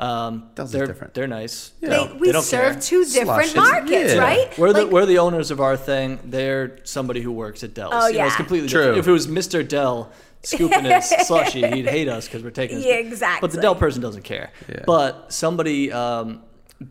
Um, Del's is they're different. they're nice. Yeah. They They, we they don't serve care. two different Slushes. markets, Yeah. right? We're the we're the owners of our thing. They're somebody who works at Del's. Oh, You know, it's yeah. completely True. different. If it was Mr. Del scooping his slushy, he'd hate us because we're taking. His Yeah, exactly. But the Del person doesn't care. Yeah. But somebody um,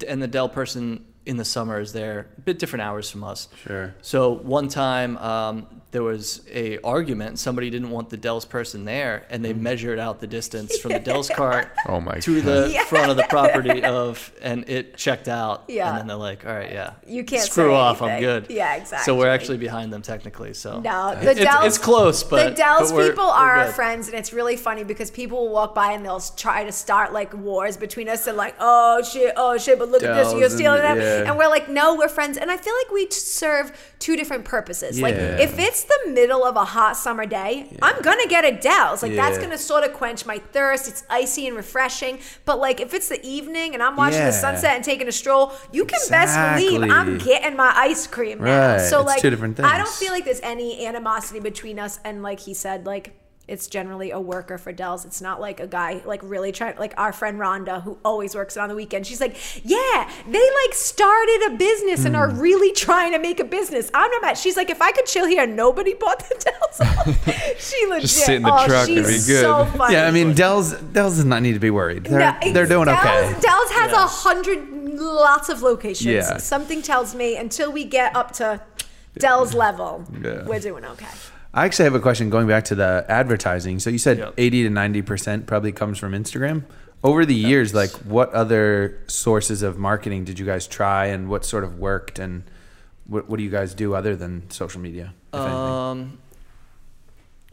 and the Del person in the summer is there, a bit different hours from us. Sure. So one time um, there was a argument. Somebody didn't want the Del's person there, and Mm. they measured out the distance from the Del's cart Oh my to God. the Yeah. front of the property of, and it checked out. Yeah. And then they're like, "All right, yeah, You can't screw off. I'm good." Yeah, exactly. So we're actually behind them technically. So No, the it's, Del's, it's close, but the Del's but we're- people we're are our friends, and it's really funny because people will walk by and they'll try to start like wars between us and like, oh shit, oh shit, but look at this, you're and- stealing that, yeah. and we're like, no, we're friends, and I feel like we serve two different purposes. Yeah. Like, if it's the middle of a hot summer day, I'm gonna get a Del's. Like that's gonna sort of quench my thirst. It's icy and refreshing. But like if it's the evening and I'm watching Yeah. the sunset and taking a stroll, you can best believe I'm getting my ice cream now. So It's like two different things. I don't feel like there's any animosity between us and like he said like it's generally a worker for Del's. It's not like a guy like really trying like our friend Rhonda who always works on the weekend. She's like, yeah, they like started a business and are mm. really trying to make a business. I'm not mad. She's like, if I could chill here, nobody bought the Del's. off." she legit. Just sit in the oh, truck and she's be good. So funny. Yeah, I mean, Del's Del's does not need to be worried. They're, No, they're doing Del's, okay. Del's has Yeah. a hundred lots of locations. Yeah. Something tells me until we get up to Del's level, Yeah. we're doing okay. I actually have a question going back to the advertising. So you said Yep. 80 to 90% probably comes from Instagram. Over the years, like what other sources of marketing did you guys try and what sort of worked and what, what do you guys do other than social media? If anything? Um,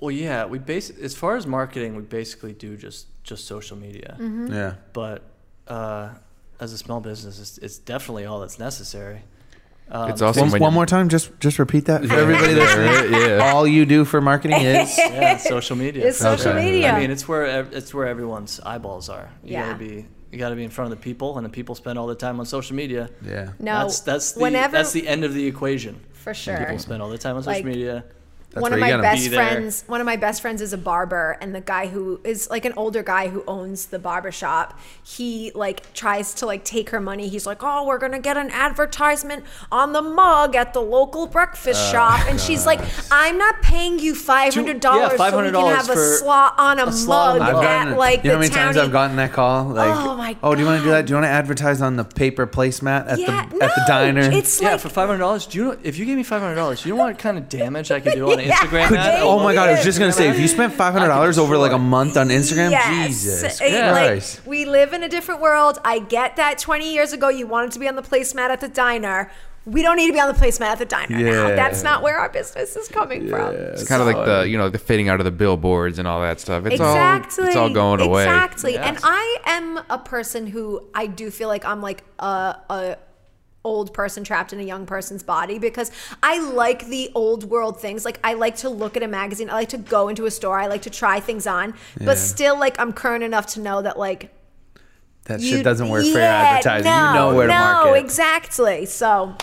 well, yeah, we base as far as marketing, we basically do just just social media. Mm-hmm. yeah. But uh, as a small business, it's, it's definitely all that's necessary. Um, It's also One, one more time, just just repeat that for everybody listening. yeah. All you do for marketing is yeah, social media. It's social Okay. media. I mean, it's where it's where everyone's eyeballs are. You Yeah. gotta be you gotta be in front of the people, and the people spend all the time on social media. yeah. no, that's that's the whenever that's the end of the equation. for sure. People spend all the time on social Like- media. That's one of my best be there. friends one of my best friends is a barber and the guy who is like an older guy who owns the barber shop he like tries to like take her money he's like oh we're gonna get an advertisement on the mug at the local breakfast Oh, shop and she's like i'm not paying you $500 so we can have a slot on a, a slot mug on the I've mug. at gotten, like you know how the many times I've gotten that call? Oh like, Oh, my God. oh do you want to do that? Do you want to advertise on the paper placemat at yeah, the at the diner? it's yeah, like for five hundred dollars. Do you know if you gave me five hundred dollars, you know what kind of damage I could do on an Yeah. Instagram Could ad? oh my god! I was just gonna say, if you spent five hundred dollars over like a month on Instagram, Yes. Jesus Christ! Like, we live in a different world. I get that 20 years ago you wanted to be on the placemat at the diner. We don't need to be on the placemat at the diner now. That's not where our business is coming from. Yeah. It's kind of like the you know the fading out of the billboards and all that stuff. It's exactly. all it's all going away. Exactly. And I am a person who I do feel like I'm like a, a old person trapped in a young person's body because I like the old world things. Like I like to look at a magazine. I like to go into a store. I like to try things on. Yeah. But still like I'm current enough to know that like That shit doesn't work for your advertising. No, you know where to market. no, exactly. So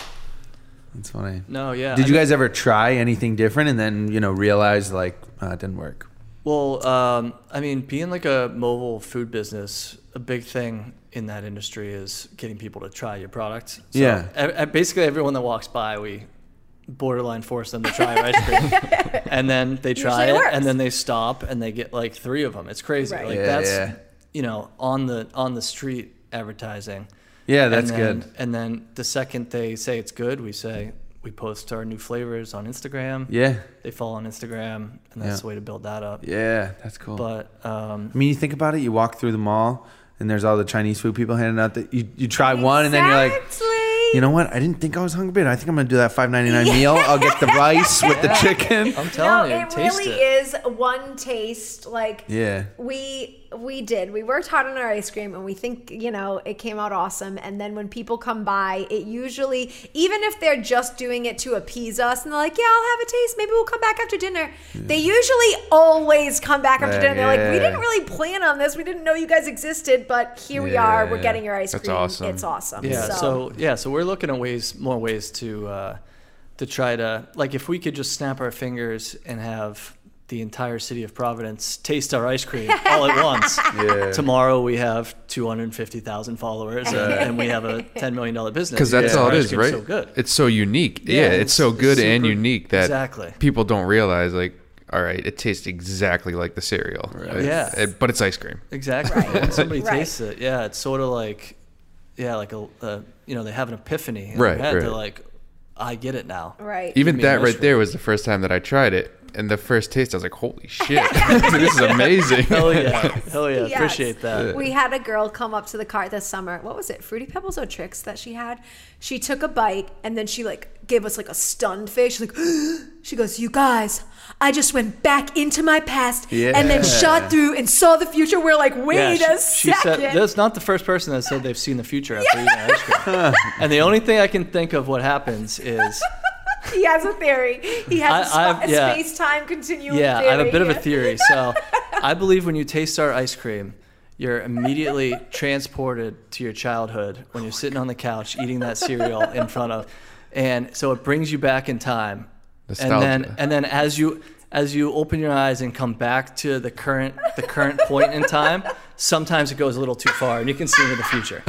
That's funny. No, yeah. Did I you mean- guys ever try anything different and then you know realize like uh, it didn't work? Well, um, I mean, being like a mobile food business, a big thing in that industry is getting people to try your product. So Yeah. e- e- basically, everyone that walks by, we borderline force them to try our ice cream, and then they try Usually it it, works. and then they stop and they get like three of them. It's crazy. Right. Like Yeah, that's yeah. you know on the on the street advertising. Yeah, that's and then, good. And then the second they say it's good, we say we post our new flavors on Instagram. Yeah. They follow on Instagram, and that's Yeah. the way to build that up. Yeah, that's cool. But um, I mean, you think about it. You walk through the mall, and there's all the Chinese food people handing out. That you you try one, and then you're like. You know what? I didn't think I was hungry, but I think I'm gonna do that 5.99 meal. I'll get the rice with the chicken. I'm no, telling you, it taste really it. is one taste. Like Yeah. we we did. We worked hard on our ice cream, and we think you know it came out awesome. And then when people come by, it usually, even if they're just doing it to appease us, and they're like, "Yeah, I'll have a taste. Maybe we'll come back after dinner." They usually always come back after Yeah, dinner. They're like, "We yeah. didn't really plan on this. We didn't know you guys existed, but here we are. We're Yeah. getting your ice That's cream. awesome. It's awesome." Yeah. So. yeah, so we're looking at ways, more ways to uh, to try to like if we could just snap our fingers and have the entire city of Providence taste our ice cream all at once. Yeah. Tomorrow we have 250,000 followers uh, and we have a 10 million dollar business. Because that's Our all it is, ice is, right? So good. It's so unique. Yeah, Yeah, it's, it's- so it's good and unique that Exactly. people don't realize. Like, all right, it tastes exactly like the cereal. It- Yeah. it- but it's ice cream. Exactly. When somebody Right. tastes it, yeah, it's sort of like, yeah, like a, a you know, they have an epiphany. In Right, Their head. right. They're like, I get it now. right. Even me that right cream. there was the first time that I tried it. And the first taste, I was like, holy shit, this is amazing. Hell yeah. Hell yeah. Yes. Appreciate that. We had a girl come up to the cart this summer. What was it? Fruity Pebbles or Trix that she had? She took a bite and then she like gave us like a stunned face. She's like, she goes, "You guys, I just went back into my past and then shot through and saw the future." We're like, "Wait Yeah, a she, she second. said that's not the first person that said they've seen the future after eating ice cream. and the only thing I can think of what happens is he has a theory. He has a I- spa- I've- yeah. space-time continuum yeah, theory. I have a bit of a theory. So I believe when you taste our ice cream, you're immediately transported to your childhood when you're sitting on the couch eating that cereal in front of, and so it brings you back in time. And then and then as you as you open your eyes and come back to the current the current point in time, sometimes it goes a little too far, and you can see into the future.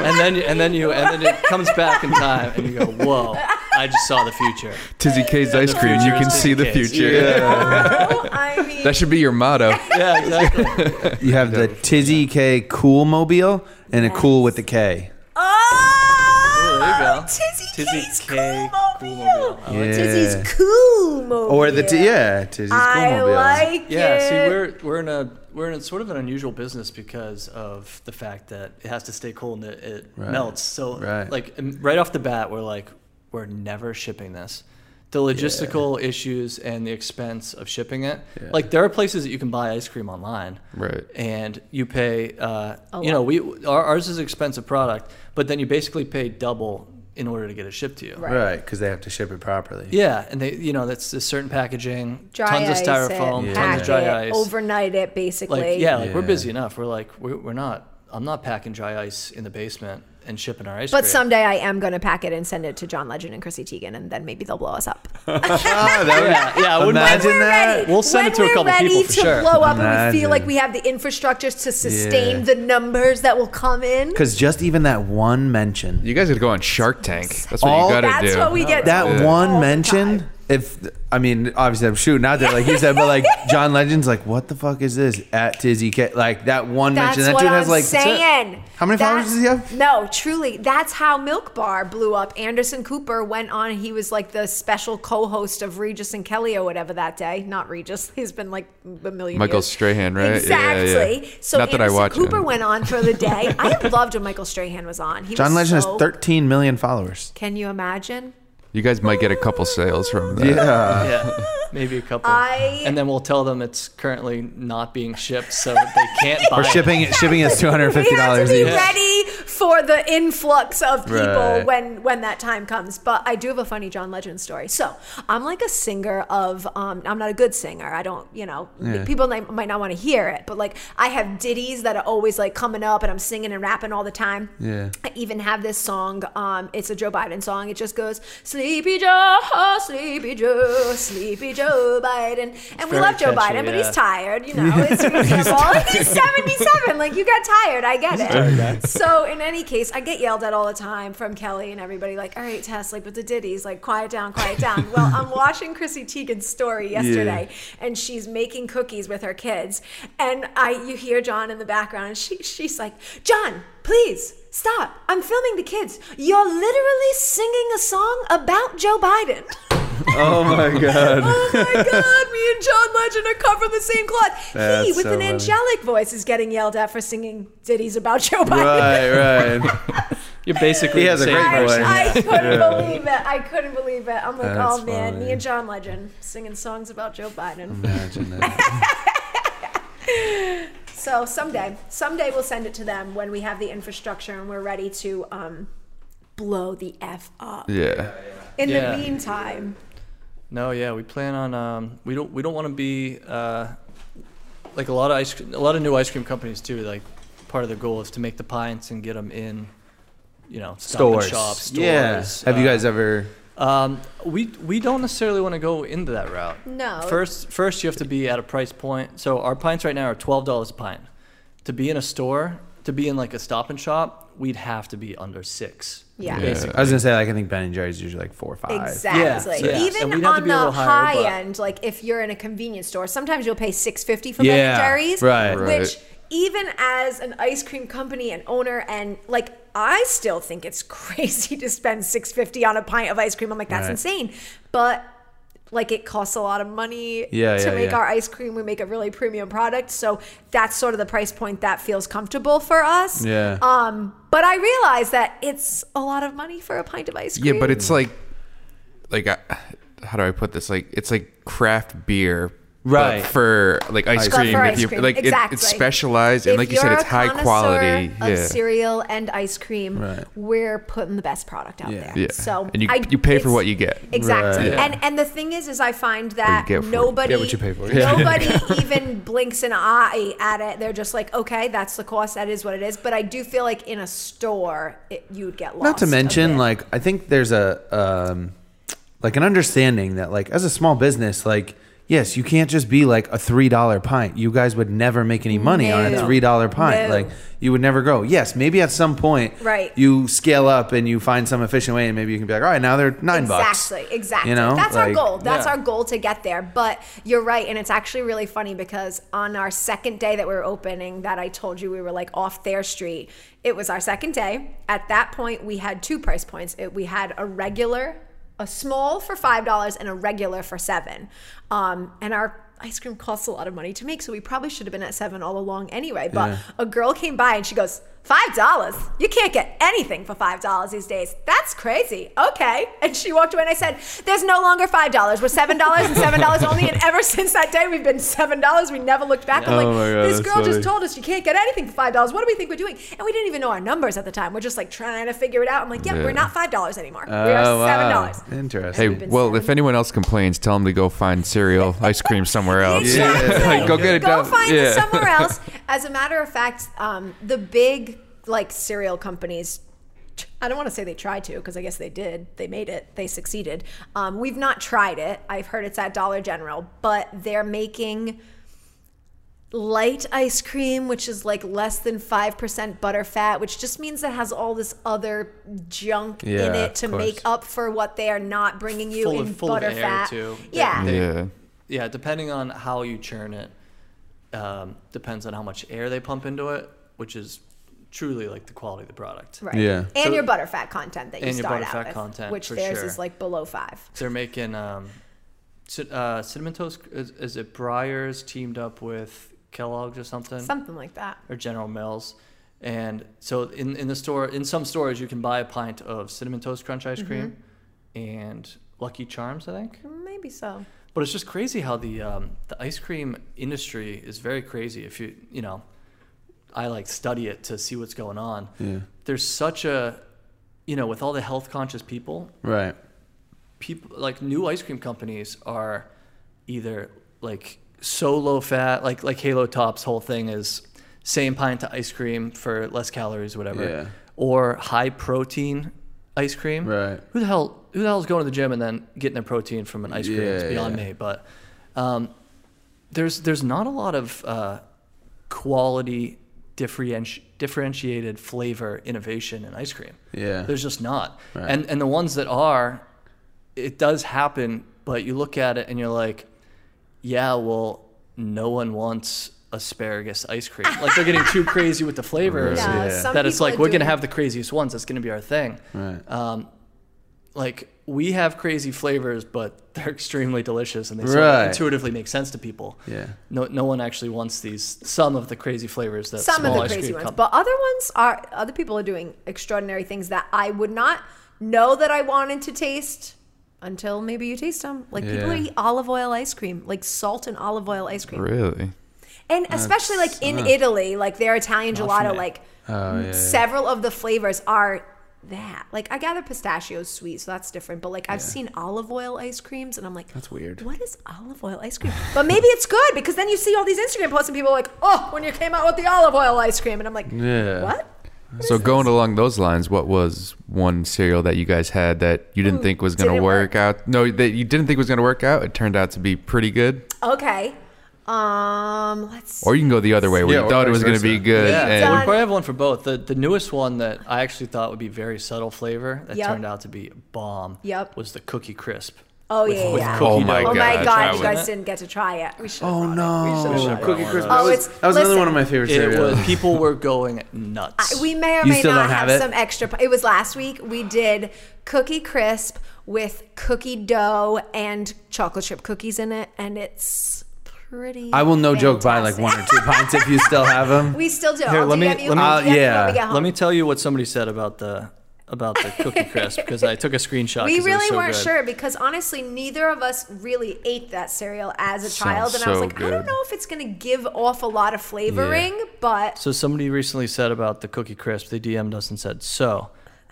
and then and then you and then it comes back in time, and you go, "Whoa! I just saw the future." Tizzy K's ice cream, you can see the future. Oh, I mean, That should be your motto. Yeah, exactly. You have the Tizzy K Cool Mobile and a Cool with the K. oh, there you go. Tizzy, Tizzy K's K cool Cool mobile. Mobile. I like Yeah. Tizzy's cool mobile. Or the t- yeah, Tizzy's Cool I Mobile. like Yeah, it. see, we're we're in a we're in a sort of an unusual business because of the fact that it has to stay cool and it, it Right. melts. So, Right. like um, right off the bat, we're like, we're never shipping this. The logistical issues and the expense of shipping it. Yeah. Like there are places that you can buy ice cream online, Right. and you pay. Uh, you know, we our, ours is an expensive product, but then you basically pay double in order to get it shipped to you. Right. Right, because they have to ship it properly. Yeah, and they, you know, that's a certain packaging, dry tons of styrofoam, it, Yeah. tons pack of dry it, ice. overnight it, basically. Like yeah, like we're busy enough. We're like we're, we're not. I'm not packing dry ice in the basement and shipping our ice But cream. someday I am going to pack it and send it to John Legend and Chrissy Teigen, and then maybe they'll blow us up. Ah, that would- yeah, yeah. I wouldn't Imagine We're that. ready. We'll send when it to a we're couple ready people for to sure. blow up, and we feel like we have the infrastructures to sustain Yeah. the numbers that will come in. Because just even that one mention, You guys got to go on Shark Tank. That's what All- you got to do. That's what we get. that one oh mention, time. If I mean, obviously I'm shooting out there like you said, but like John Legend's like, what the fuck is this at Tizzy K? Like that one That's mention, that what dude I'm has like saying. How many followers does he have? No, truly, that's how Milk Bar blew up. Anderson Cooper went on. He was like the special co-host of Regis and Kelly or whatever that day. Not Regis. He's been like a million. Michael years. Strahan, right? Yeah, Exactly. yeah. So Not that I watch Cooper him. went on for the day. I loved when Michael Strahan was on. He John was Legend so, has 13 million followers. Can you imagine? You guys might get a couple sales from that. Yeah. yeah, maybe a couple. I- and then we'll tell them it's currently not being shipped, so they can't buy Or it. shipping it, shipping is two hundred We fifty have to dollars be each. ready for the influx of people Right. when when that time comes. But I do have a funny John Legend story. So I'm like a singer of. Um, I'm not a good singer. I don't. You know, Yeah. people might, might not want to hear it, but like I have ditties that are always like coming up, and I'm singing and rapping all the time. Yeah. I even have this song. Um, it's a Joe Biden song. It just goes, "Sleepy Joe, Sleepy Joe, Sleepy Joe Biden," and we love Joe catchy, Biden, but he's tired. You know, it's reasonable. he's 77. Like you got tired. I get it. So in any case, I get yelled at all the time from Kelly and everybody, like, all right, Tess, like with the ditties, like quiet down, quiet down. well, I'm watching Chrissy Teigen's story yesterday, and she's making cookies with her kids, and I you hear John in the background, and she she's like, John, please. Stop. I'm filming the kids. You're literally singing a song about Joe Biden. Oh my god. oh my god, me and John Legend are cut from the same cloth. he, with so an funny. angelic voice, is getting yelled at for singing ditties about Joe Biden. right, right. You're basically He has a same great I, voice. I couldn't Yeah. believe it. I couldn't believe it. I'm like, That's oh man, funny. me and John Legend singing songs about Joe Biden. Imagine that. So someday, someday we'll send it to them when we have the infrastructure and we're ready to um, blow the f up. Yeah. In Yeah. the meantime, No, yeah, we plan on. Um, we don't. We don't want to be uh, like a lot of ice. A lot of new ice cream companies too. Like part of their goal is to make the pints and get them in, you know, Stores. and shop stores. Yeah. Have you Uh, guys ever? Um, we we don't necessarily want to go into that route. no. First, first you have to be at a price point. So our pints right now are twelve dollars a pint. To be in a store, to be in like a Stop and Shop, we'd have to be under six. Yeah. Yeah. basically. I was gonna say like I think Ben and Jerry's usually like four or five. Exactly. Yeah, so- yeah. Even And we'd have to on be a the little higher, high but- end, like if you're in a convenience store, sometimes you'll pay six fifty for Ben and Jerry's. right. Right. Even as an ice cream company and owner and like I still think it's crazy to spend six fifty on a pint of ice cream. I'm like, that's Right. insane. But like it costs a lot of money Yeah, to yeah, make yeah. our ice cream. We make a really premium product. So that's sort of the price point that feels comfortable for us. Yeah. Um, but I realize that it's a lot of money for a pint of ice cream. Yeah, but it's like, like, uh, how do I put this? Like, it's like craft beer, Right. for like ice But cream. for if ice you cream, like, it, it's specialized, and like you said, it's high quality. Of Yeah, cereal and ice cream. Right. We're putting the best product out Yeah. there. yeah. So and you I- you pay for what you get. Exactly. Right. Yeah. And and the thing is, is I find that get it. nobody Get what you pay for. Yeah. nobody even blinks an eye at it. They're just like, okay, that's the cost. That is what it is. But I do feel like in a store, it, you'd get lost. Not to mention, like I think there's a um, like an understanding that like as a small business, like yes, you can't just be like a three dollar pint. You guys would never make any money on a three dollar pint. No. Like you would never grow. Yes, maybe at some point, Right. You scale up and you find some efficient way, and maybe you can be like, all right, now they're nine bucks. Exactly, exactly. You know, that's our goal. That's Yeah. our goal to get there. But you're right, and it's actually really funny because on our second day that we were opening, that I told you we were like off Thayer Street. It was our second day. At that point, we had two price points. It, we had a regular, a small for five dollars, and a regular for seven. Um, and our ice cream costs a lot of money to make, so we probably should have been at seven all along anyway. But Yeah. a girl came by and she goes, Five dollars? You can't get anything for five dollars these days. That's crazy. Okay. And she walked away and I said, There's no longer five dollars. We're seven dollars and seven dollars only. And ever since that day we've been seven dollars. We never looked back. I'm Oh like, my God, this that's girl just told us you can't get anything for five dollars. What do we think we're doing? And we didn't even know our numbers at the time. We're just like trying to figure it out. I'm like, yeah, Yeah. we're not five dollars anymore. we Oh, are seven wow. dollars. Interesting. Hey, well, seven. if anyone else complains, tell them to go find cereal ice cream somewhere else. Exactly. like, go get it Go done. find yeah. it somewhere else. As a matter of fact, um, the big like cereal companies. I don't want to say they tried to because I guess they did. They made it. They succeeded. Um, we've not tried it. I've heard it's at Dollar General, but they're making light ice cream, which is like less than 5% butterfat, which just means it has all this other junk in it to make up for what they are not bringing you Full in of- full of air, butterfat. too. Yeah. They- Yeah. Yeah, depending on how you churn it, um, depends on how much air they pump into it, which is truly like the quality of the product. Right. Yeah. And So- your butterfat content that you And your start butterfat out with, content, which theirs sure. is like below five. They're making um, uh, cinnamon toast. Is, is it Breyers teamed up with Kellogg's or something, Something like that. or General Mills? And so in in the store, in some stores, you can buy a pint of cinnamon toast crunch ice cream Mm-hmm. and Lucky Charms, I think. Maybe so. But it's just crazy how the um, the ice cream industry is very crazy. If you you know, I like study it to see what's going on. Yeah. There's such a, you know, with all the health conscious people, Right. people like new ice cream companies are either like so low fat, like like Halo Top's whole thing is same pint to ice cream for less calories, whatever, Yeah. or high protein ice cream. Right. Who the hell who the hell is going to the gym and then getting their protein from an ice cream? it's beyond yeah. me. But um, there's there's not a lot of uh, quality differenti- differentiated flavor innovation in ice cream. Yeah. There's just not. Right. And and the ones that are, it does happen, but you look at it and you're like, yeah, well, no one wants asparagus ice cream. Like they're getting too crazy with the flavors. Yeah, Yeah. some That it's like we're gonna have the craziest ones. That's gonna be our thing. Right. Um, like we have crazy flavors, but they're extremely delicious and they sort Right. of intuitively make sense to people. Yeah. No, no one actually wants these. Some of the crazy flavors that some of small the ice crazy cream ones, com- but other ones are other people are doing extraordinary things that I would not know that I wanted to taste until maybe you taste them. Like people Yeah. eat olive oil ice cream, like salt and olive oil ice cream, Really? and especially like in Italy, like their Italian gelato, like Oh, yeah, yeah. several of the flavors are that. Like I gather pistachios sweet, so that's different. But like I've seen olive oil ice creams, and I'm like, That's weird. What is olive oil ice cream? But maybe it's good because then you see all these Instagram posts and people are like, oh, when you came out with the olive oil ice cream, and I'm like, Yeah. what? So going along those lines, what was one cereal that you guys had that you didn't Ooh, think was going to work work. out? No, that you didn't think was going to work out. It turned out to be pretty good. Okay. Um, let's. Or you can go the other way where Yeah, you thought it was going to be good. Yeah, and- we probably have one for both. The the newest one that I actually thought would be very subtle flavor that Yep. turned out to be bomb. Yep. Was the cookie crisp. oh with- yeah, with yeah. Oh my dough. Oh my God, god, you guys didn't get to try it. We should. Oh no. should've Cookie Crisp. That Oh, was, it's- that was another one of my favorite It cereals. was people were going nuts. I- we may or You may still not don't have have, some extra. It was last week. We did cookie crisp with cookie dough and chocolate chip cookies in it, and it's pretty. I will no joke buy like one or two pints if you still have them. We still do. Here, I'll let me- DM you- let me- Uh, DM you when yeah. we get home. Let me tell you what somebody said about the about the cookie crisp because I took a screenshot. We 'cause it was really so weren't good. sure because honestly, neither of us really ate that cereal as a child, and I was so like, I don't know if it's going to give off a lot of flavoring, but So somebody recently said about the cookie crisp. They DM'd us and said, "So,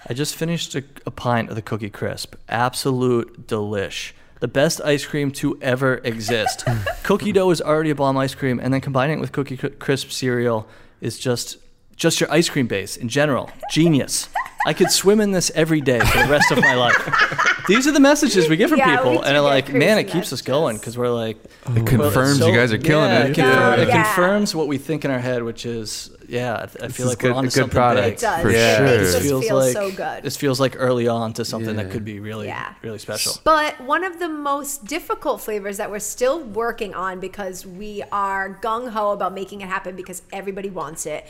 I just finished a, a pint of the cookie crisp. Absolute delish. The best ice cream to ever exist. cookie dough is already a bomb ice cream, and then combining it with cookie crisp cereal is just just your ice cream base in general. Genius. I could swim in this every day for the rest of my life. These are the messages we get from Yeah, people, and get like, man, it keeps us going because we're like, It confirms so- you guys are killing yeah, it. It, confirm- it confirms what we think in our head, which is, yeah, I, th- I feel is like good- we're on a good something product. big. it does. For it sure. makes This us feels feel like so good. this feels like early on to something Yeah. that could be really, Yeah. really special. But one of the most difficult flavors that we're still working on because we are gung ho about making it happen because everybody wants it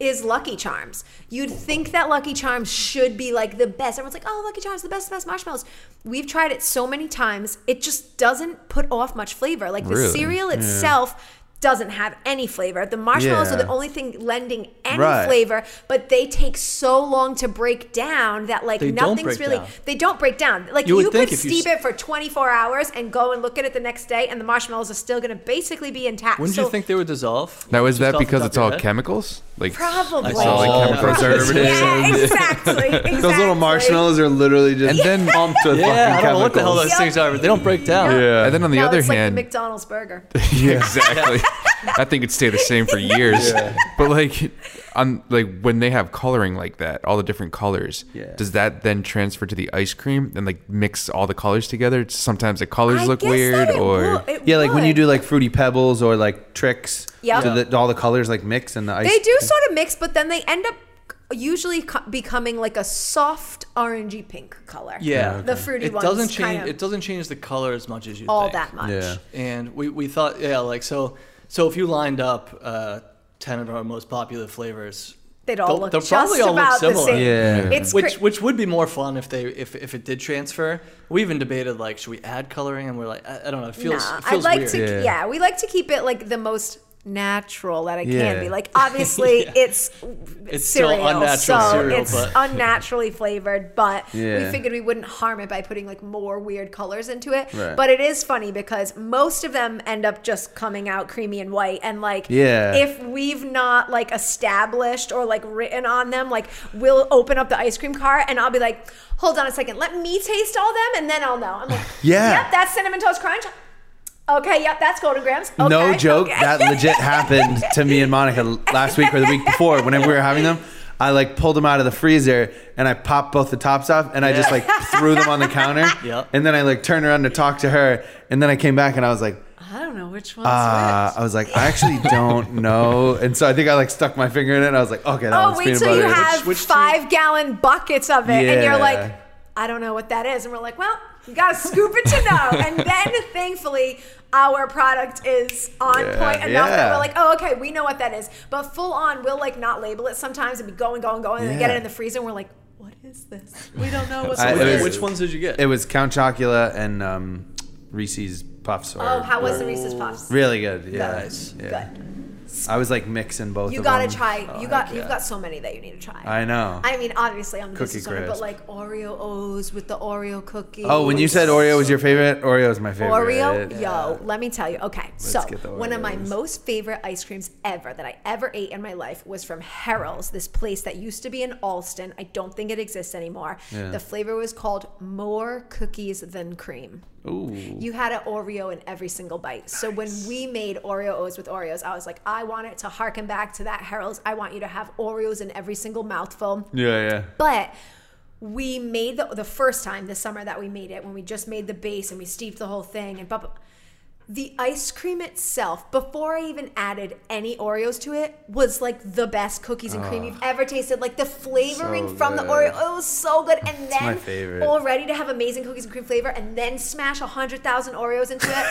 is Lucky Charms. You'd think that Lucky Charms should be like the best. Everyone's like, oh, Lucky Charms, the best, best marshmallows. We've tried it so many times, it just doesn't put off much flavor. Like the Really? cereal itself doesn't have any flavor. The marshmallows are the only thing lending any Right. flavor, but they take so long to break down that like They nothing's really down. they don't break down. Like You you, would think could if you steep it for 24 hours and go and look at it the next day, and the marshmallows are still going to basically be intact. Wouldn't so you think they would dissolve? Now is that because it's all head? chemicals? Like Probably. I saw like Oh, chemical preservatives. Yeah, exactly, exactly. Those little marshmallows are literally just And then- pumped with Yeah, fucking I don't know what the hell chemicals. those things are, but they don't break down. Yeah. And then on the No, other it's like hand, the McDonald's burger. exactly. I think it'd stay the same for years. But like on like when they have coloring like that, all the different colors, Yeah. does that then transfer to the ice cream and like mix all the colors together? Sometimes the colors I look weird that it or would- Yeah, like when you do like fruity pebbles or like Trix, Yep. so that all the colors like mix and the ice. Cream? They do sort of mix, but then they end up usually co- becoming like a soft orangey pink color. Yeah, The fruity it ones doesn't change. kind of It doesn't change the color as much as you all think. that much. Yeah. And we, we thought, yeah, like so. So if you lined up uh, ten of our most popular flavors, They'd all look they'll just probably all look about the similar. same. Yeah. It's which cra- which would be more fun if they if, if it did transfer. We even debated like, should we add coloring? And we're like, I, I don't know. It feels, Nah, it feels I'd like weird. to. Yeah. Yeah. we like to keep it like the most natural that it Yeah. can be. Like obviously, Yeah. it's It's still cereal, unnatural so cereal, it's but- unnaturally flavored. But Yeah. we figured we wouldn't harm it by putting like more weird colors into it. Right. But it is funny because most of them end up just coming out creamy and white, and like Yeah. if we've not like established or like written on them, like we'll open up the ice cream cart and I'll be like, hold on a second, let me taste all them, and then I'll know. I'm like, Yeah. yep, that's cinnamon toast crunch. Okay, yep, that's Golden Grahams. Okay, no joke, okay. that legit happened to me and Monica last week or the week before. Whenever we were having them, I like pulled them out of the freezer and I popped both the tops off and I just like threw them on the counter. Yep. And then I like turned around to talk to her and then I came back and I was like, I don't know which one's Uh, which. I was like, I actually don't know, and so I think I like stuck my finger in it. and I was like, okay, that Oh, one's wait peanut till you have which two- five gallon buckets of it, and you're like, I don't know what that is, and we're like, well, you gotta scoop it to know. and then thankfully, our product is on Yeah, point enough that we're like, oh, okay, we know what that is. But full on, we'll like not label it sometimes and be going, going, going, and then get it in the freezer, and we're like, what is this? We don't know what's I- what it it was- Which ones did you get? It was Count Chocula and um, Reese's Puffs. Or, Oh, how was the Reese's Puffs? Really good. Yeah. Nice. Yeah. Good. I was like mixing both. You gotta them. try. Oh, you got. heck You've got so many that you need to try. I know. I mean, obviously, I'm the Cookie owner, but like Oreo O's with the Oreo cookie. oh, when you said Oreo was your favorite, Oreo is my favorite. Oreo, yo, let me tell you. Okay, so get the one of my most favorite ice creams ever that I ever ate in my life was from Herrell's, this place that used to be in Allston. I don't think it exists anymore. Yeah. The flavor was called More Cookies Than Cream. Ooh. You had an Oreo in every single bite. So when we made Oreo O's with Oreos, I was like, I want it to harken back to that Herrell's. I want you to have Oreos in every single mouthful. Yeah, yeah. But we made the the first time this summer that we made it when we just made the base and we steeped the whole thing and blah, blah, the ice cream itself before I even added any Oreos to it was like the best cookies and cream you've ever tasted like the flavoring So from the. Oreo it was so good and then my favorite. already to have amazing cookies and cream flavor and then smash a hundred thousand Oreos into it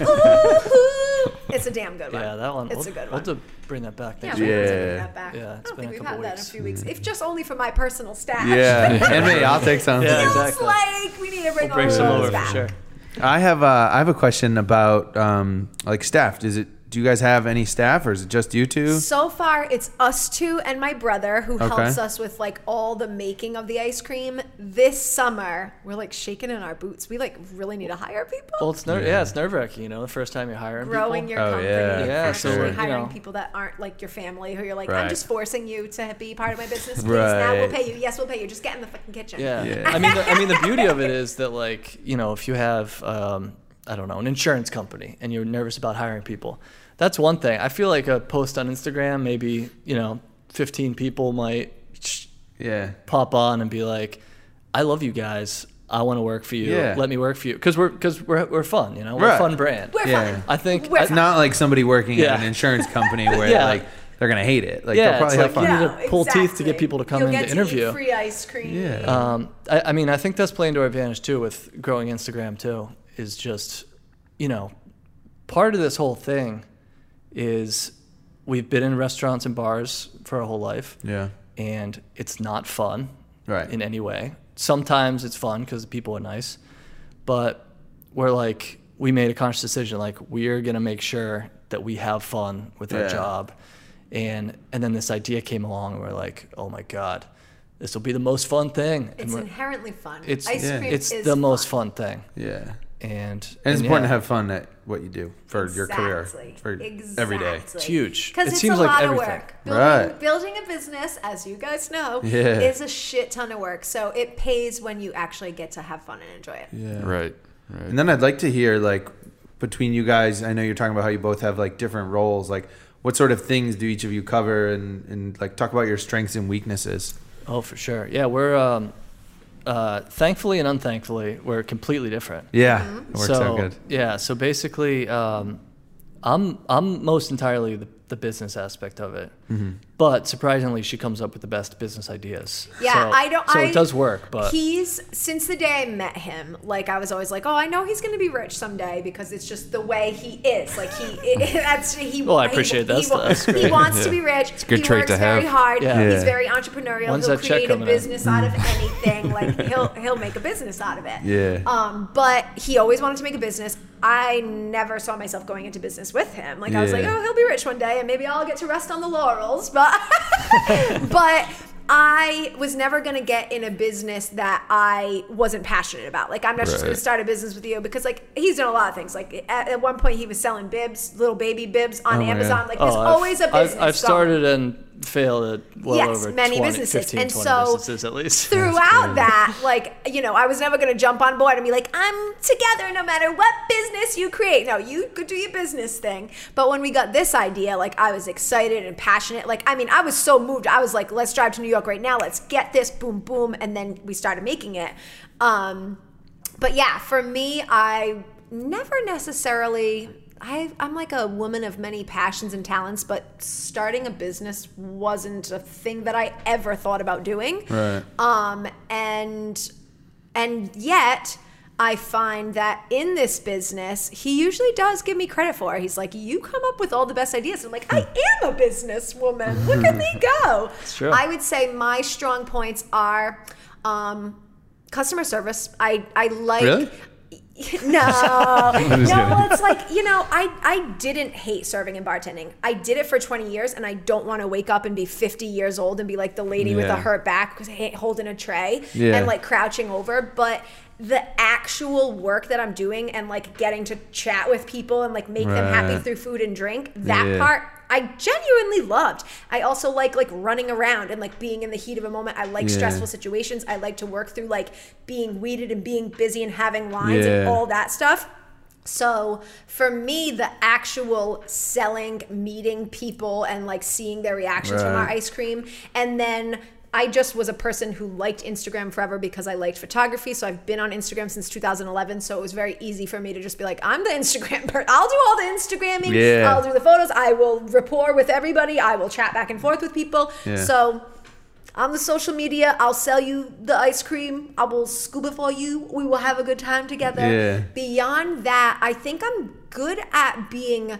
it's a damn good one yeah, that one. it's we'll, a good one. we'll one have to bring that back yeah, next we're year. gonna Yeah. that back. Yeah, I don't been think a we've couple had that in a few weeks. If just only for my personal stash. Yeah, and me, I'll take some. Yeah. feels exactly. like we need to bring, We'll bring all some those over back. for sure. I have uh, I have a question about um, like staff. Does it? Do you guys have any staff, or is it just you two? So far, it's us two and my brother who Okay. helps us with like all the making of the ice cream. This summer, we're like shaking in our boots. We like really need to hire people. Well, it's ner- yeah. it's nerve wracking. You know, the first time you're hiring Growing people. your Oh, company, yeah, Yeah, actually so, you hiring know. people that aren't like your family, who you're like, Right. I'm just forcing you to be part of my business. Please, now we'll pay you. Yes, we'll pay you. Just get in the fucking kitchen. Yeah. Yeah. I mean, the, I mean, the beauty of it is that like you know, if you have um, I don't know, an insurance company and you're nervous about hiring people, that's one thing. I feel like a post on Instagram, maybe you know, 15 people might Yeah. pop on and be like, "I love you guys. I want to work for you. Yeah. Let me work for you." Because we're because we're we're fun. You know, we're Right. a fun brand. We're Yeah. fine. I think We're I- It's not like somebody working Yeah. at an insurance company where Yeah. like they're gonna hate it. Like Yeah, they'll it's probably have like fun. you need to pull teeth to get people to come You'll in get to eat interview. free ice cream. Yeah. Um, I, I mean, I think that's playing to our advantage too with growing Instagram too. Is just, you know, part of this whole thing is we've been in restaurants and bars for our whole life, Yeah. and it's not fun Right. in any way. Sometimes it's fun because the people are nice, but we're like we made a conscious decision like we're gonna make sure that we have fun with our Yeah. job, and and then this idea came along and we're like, oh my god, this will be the most fun thing. and It's we're- inherently fun. it's ice Yeah. cream it's is the most fun. fun thing, Yeah. And And it's yeah, important to have fun at what you do for your career Exactly. every day. It's huge. Because It it's seems a like lot everything. of work. Building, Right. building a business, as you guys know, Yeah. is a shit ton of work. So it pays when you actually get to have fun and enjoy it. Yeah. Right. Right. And then I'd like to hear like between you guys, I know you're talking about how you both have like different roles. Like what sort of things do each of you cover and, and like talk about your strengths and weaknesses? Oh, for sure. Yeah, we're um, uh, thankfully and unthankfully we're completely different. Yeah. Mm-hmm. It works so out good. yeah, so basically, um, I'm I'm most entirely the, the business aspect of it, Mm-hmm. But surprisingly, she comes up with the best business ideas. Yeah, So- I don't. So I, it does work, but he's since the day I met him, like I was always like, oh, I know he's going to be rich someday because it's just the way he is. Like he, that's he. Well, I he- appreciate that. He, he great. wants to be rich. it's a good he trait works to very have. hard. Yeah. He's very entrepreneurial. When's he'll that check create a business out of anything. like he'll he'll make a business out of it. Yeah. Um, but he always wanted to make a business. I never saw myself going into business with him. Like I was like, oh, he'll be rich one day, and maybe I'll get to rest on the laurels. But but I was never going to get in a business that I wasn't passionate about. Like I'm not just going to start a business with you because like he's done a lot of things. Like at, at one point he was selling bibs, little baby bibs on Oh Amazon. God. Like there's Oh, I've- always a I've- business. I've, going. started and failed at well Yes, over many 20, businesses. 15, And 20 so businesses at least. throughout that, like, you know, I was never going to jump on board and be like, I'm together no matter what business you create. No, you could do your business thing. But when we got this idea, like, I was excited and passionate. Like, I mean, I was so moved. I was like, let's drive to New York right now. Let's get this, boom, boom. And then we started making it. Um, but yeah, for me, I never necessarily. I, I'm like a woman of many passions and talents, but starting a business wasn't a thing that I ever thought about doing. Right. Um, and and yet I find that in this business, he usually does give me credit for. He's like, "You come up with all the best ideas." I'm like, "I am a businesswoman. Look at me go." I would say my strong points are um, customer service. I I like. Really? No, no. Well, it's like you know, I I didn't hate serving and bartending. I did it for 20 years, and I don't want to wake up and be 50 years old and be like the lady with Yeah. a hurt back because holding a tray Yeah. and like crouching over. But the actual work that I'm doing and like getting to chat with people and like make them happy through food and drink, that Yeah. part I genuinely loved. I also like like running around and like being in the heat of a moment. I like Yeah. stressful situations. I like to work through like being weeded and being busy and having lines and all that stuff. So for me, the actual selling, meeting people, and like seeing their reactions from our ice cream, and then I just was a person who liked Instagram forever because I liked photography. So I've been on Instagram since 2011. So it was very easy for me to just be like, I'm the Instagram person. I'll do all the Instagramming. Yeah. I'll do the photos. I will rapport with everybody. I will chat back and forth with people. Yeah. So on the social media, I'll sell you the ice cream. I will scuba for you. We will have a good time together. Yeah. Beyond that, I think I'm good at being.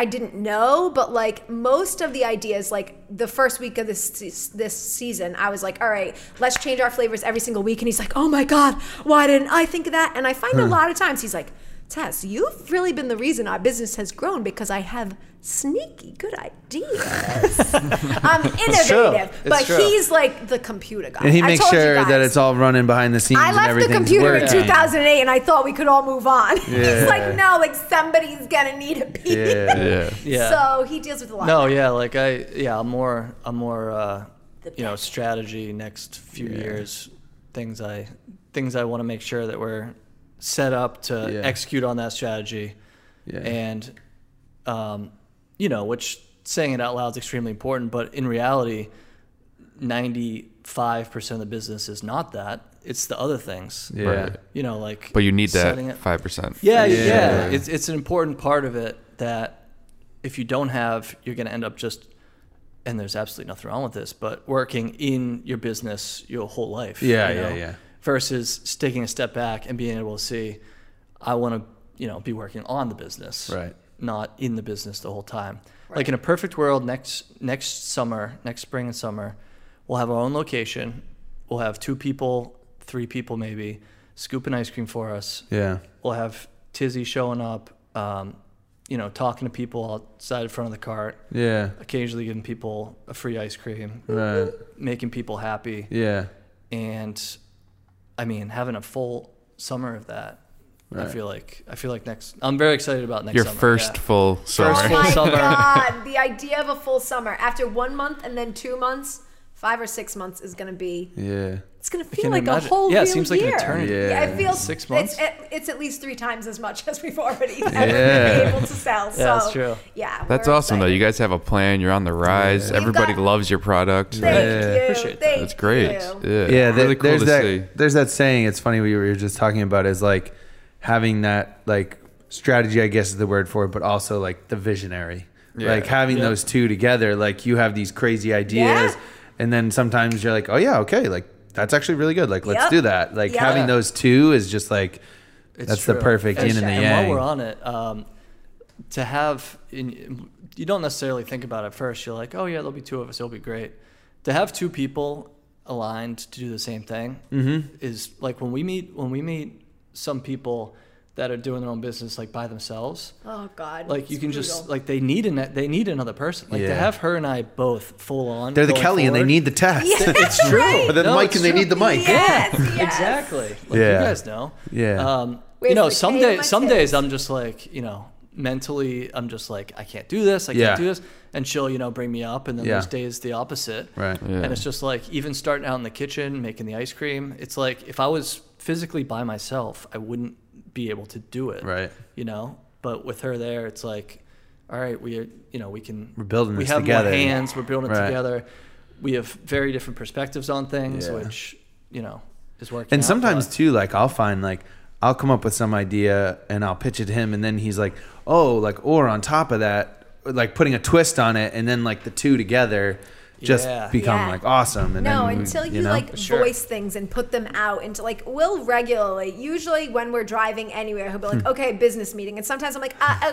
I didn't know, but like most of the ideas, like the first week of this this season, I was like, "All right, let's change our flavors every single week." And he's like, "Oh my god, why didn't I think of that?" And I find a hmm. lot of times he's like, "Tess, you've really been the reason our business has grown because I have sneaky good ideas. I'm innovative, It's but true. he's like the computer guy. And he I makes told you sure that it's all running behind the scenes I and left the everything's computer in 2008 and I thought we could all move on. Yeah. He's like, no, like somebody's gonna need a piece. Yeah. Yeah. Yeah. So he deals with a lot. No, of that. yeah, like I, yeah, I'm more, I'm more, uh, you know, strategy next few years, things I, things I want to make sure that we're set up to Yeah. execute on that strategy, Yeah. and, um, you know, which saying it out loud is extremely important, but in reality, ninety-five percent of the business is not that; it's the other things. Yeah. Right. You know, like But you need that setting it- five percent. yeah, Yeah. yeah, It's it's an important part of it that if you don't have, you're going to end up just. And there's absolutely nothing wrong with this, but working in your business your whole life. Yeah, you yeah, yeah. Versus taking a step back and being able to see, I want to, you know, be working on the business, Right. Not in the business the whole time. Like in a perfect world, next next summer, next spring and summer, we'll have our own location. We'll have two people, three people maybe, scooping ice cream for us Yeah. we'll have Tizzy showing up, um, you know, talking to people outside in front of the cart, Yeah. occasionally giving people a free ice cream, Right. making people happy, Yeah. and I mean, having a full summer of that. I feel like I feel like next. I'm very excited about next Your summer. first yeah. full summer. First Oh full my summer. god, the idea of a full summer after one month and then two months, five or six months is gonna be. Yeah. It's gonna feel like imagine. a whole year. Yeah, it real seems like an eternity. Yeah. it feels Six It's, months? it, it's at least three times as much as we've already Yeah. been able to sell. So, Yeah, that's true. Yeah, That's we're awesome though. You guys have a plan. You're on the rise. Yeah. Everybody got- loves your product. Thank Yeah. you. Appreciate that. Thank That's great. you. Yeah. yeah Really cool there's to that see. there's that saying it's funny we were just talking about is like having that like strategy i guess is the word for it but also like the visionary Yeah. like having Yeah. those two together like you have these crazy ideas Yeah. and then sometimes you're like oh yeah okay like that's actually really good like let's Yep. do that like Yep. having those two is just like It's that's the perfect For yin and sure. the And while we're on it, um, to have, in, you don't necessarily think about it first. You're like, oh yeah, there'll be two of us. It'll be great. To have two people aligned to do the same thing Mm-hmm. is like when we meet when we meet some people that are doing their own business like by themselves. Oh God. Like you it's can just like they need an they need another person. Like Yeah. to have her and I both full on. they're the going kelly and they need the test Yeah, It's true. right. but then No, mike it's and they need the mic Yes, yes. Exactly. Like Yeah. you guys know. Yeah. Um, you know, some K in days, some tits? days I'm just like, you know, mentally, I'm just like, I can't do this. I Yeah. can't do this. And she'll, you know, bring me up. And then Yeah. there's days the opposite. right Yeah. And it's just like, even starting out in the kitchen, making the ice cream, it's like if I was physically by myself, I wouldn't be able to do it. right You know, but with her there, it's like, all right, we are, you know, we can, We're building we have together. more hands, we're building it Right. together. We have very different perspectives on things, Yeah. which, you know, is working. and sometimes but- too like i'll find like I'll come up with some idea and I'll pitch it to him, and then he's like, "Oh, like or on top of that, like putting a twist on it, and then like the two together." Just Yeah. become Yeah. like awesome, and no, then we- until you, know? like Sure. voice things and put them out into like we'll regularly. Usually when we're driving anywhere, he'll be like, Hmm. "Okay, business meeting," and sometimes I'm like, uh,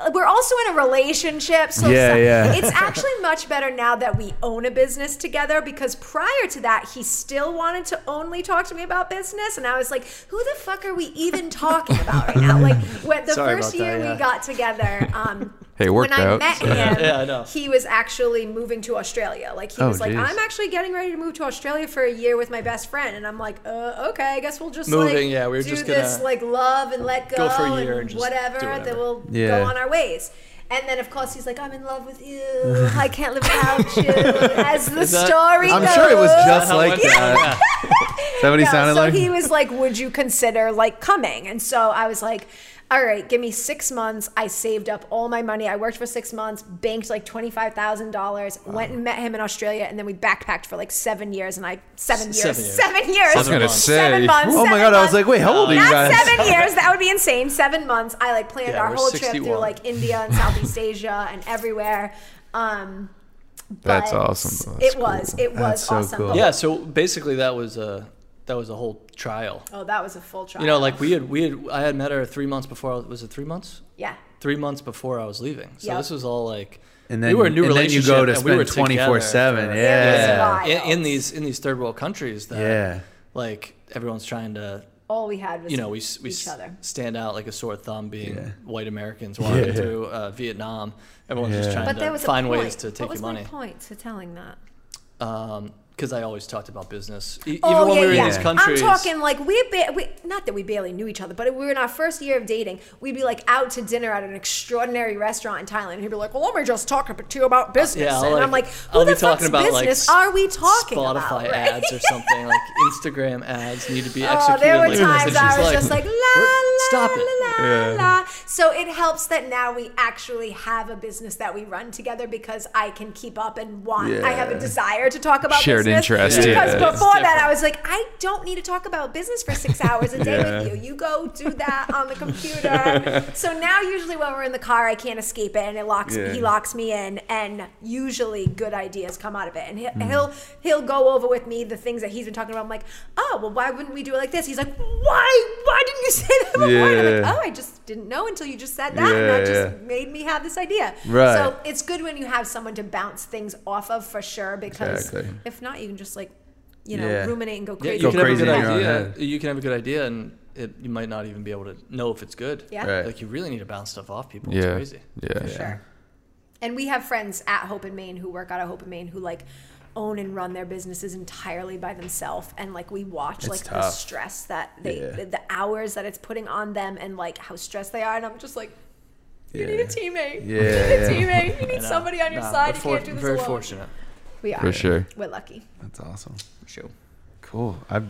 uh, "We're also in a relationship, so Yeah, so- yeah. it's actually much better now that we own a business together." Because prior to that, he still wanted to only talk to me about business, and I was like, "Who the fuck are we even talking about right now?" Like when the Sorry first about that, year yeah. we got together. Um, Hey, it worked when I out, met so- him, Yeah, I know. he was actually moving to Australia. Like he Oh, was like, geez. I'm actually getting ready to move to Australia for a year with my best friend, and I'm like, uh, okay, I guess we'll just Moving, like yeah, we were do just this gonna like love and let go, go for a year and, and just whatever, do whatever. Then we'll Yeah. go on our ways. And then of course he's like, I'm in love with you. I can't live without you. As the that- story I'm goes. sure it was just like that. down, yeah. Is that what he No, sounded so like? he was like, "Would you consider like coming?" And so I was like, "All right, give me six months." I saved up all my money. I worked for six months, banked like twenty five thousand dollars, went and met him in Australia, and then we backpacked for like seven years. And I seven years, Seven years. seven years, I was gonna months. seven say. months. oh my seven god, I was like, wait, how old are you Not guys? seven years. That would be insane. Seven months. I like planned Yeah, our we're whole trip through like India and Southeast Asia and everywhere. Um, That's awesome. That's it was. It was That's so awesome. cool. Yeah, so basically that was a that was a whole trial. Oh, that was a full trial. You know, like we had we had I had met her three months before. Was was it three months? yeah. Three months before I was leaving. So Yep. this was all like and then, we were a new and then you go to we were spend 24 7. together Yeah. in, in these in these third world countries that Yeah. like everyone's trying to all we had was you know we we each other. stand out like a sore thumb being Yeah. white Americans walking Yeah. through uh, Vietnam. Everyone's just Yeah. trying But there to was a find ways to take what was your money. my point to telling that? Because I always talked about business. E- even oh when yeah, we were yeah. in these countries. I'm talking like we, ba- we, not that we barely knew each other, but we were in our first year of dating. We'd be like out to dinner at an extraordinary restaurant in Thailand. And he'd be like, "Well, let me just talk to you about business." Yeah, and like, I'm like, "Who I'll the be talking fuck's about like business s- are we talking Spotify about?" right? ads or something like Instagram ads need to be executed. Oh, there were like times this. I she's was just like, la la "We're- stop it. la Yeah. la. So it helps that now we actually have a business that we run together because I can keep up and want. I have a desire to talk about Shared business interest, Because yeah. before that. I was like, I don't need to talk about business for six hours a day Yeah. with you. You go do that on the computer. so now, usually when we're in the car, I can't escape it, and it locks. Yeah. He locks me in, and usually good ideas come out of it. And he'll, Mm. he'll he'll go over with me the things that he's been talking about. I'm like, oh well, why wouldn't we do it like this? He's like, why? Why didn't you say that before? And I'm like, oh, I just didn't know until you just said that, and that Yeah, just made me have this idea. Right. So it's good when you have someone to bounce things off of for sure, because Exactly. if not, you can just like. You know, Yeah. ruminate and go Yeah, crazy. you Go can have a good in your own idea. head. You can have a good idea, and it, you might not even be able to know if it's good. Yeah. Right. Like you really need to bounce stuff off people. Yeah. It's crazy. Yeah. Sure. And we have friends at Hope & Main who work out of Hope & Main who like own and run their businesses entirely by themselves and like we watch It's like the stress that they Yeah. the, the hours that it's putting on them and like how stressed they are and I'm just like you Yeah. need a teammate. Yeah, You need a teammate. You need somebody on your Nah, side. we're You for- can't do this Very alone. fortunate. We are. For sure. We're lucky. That's awesome. Sure. Cool. I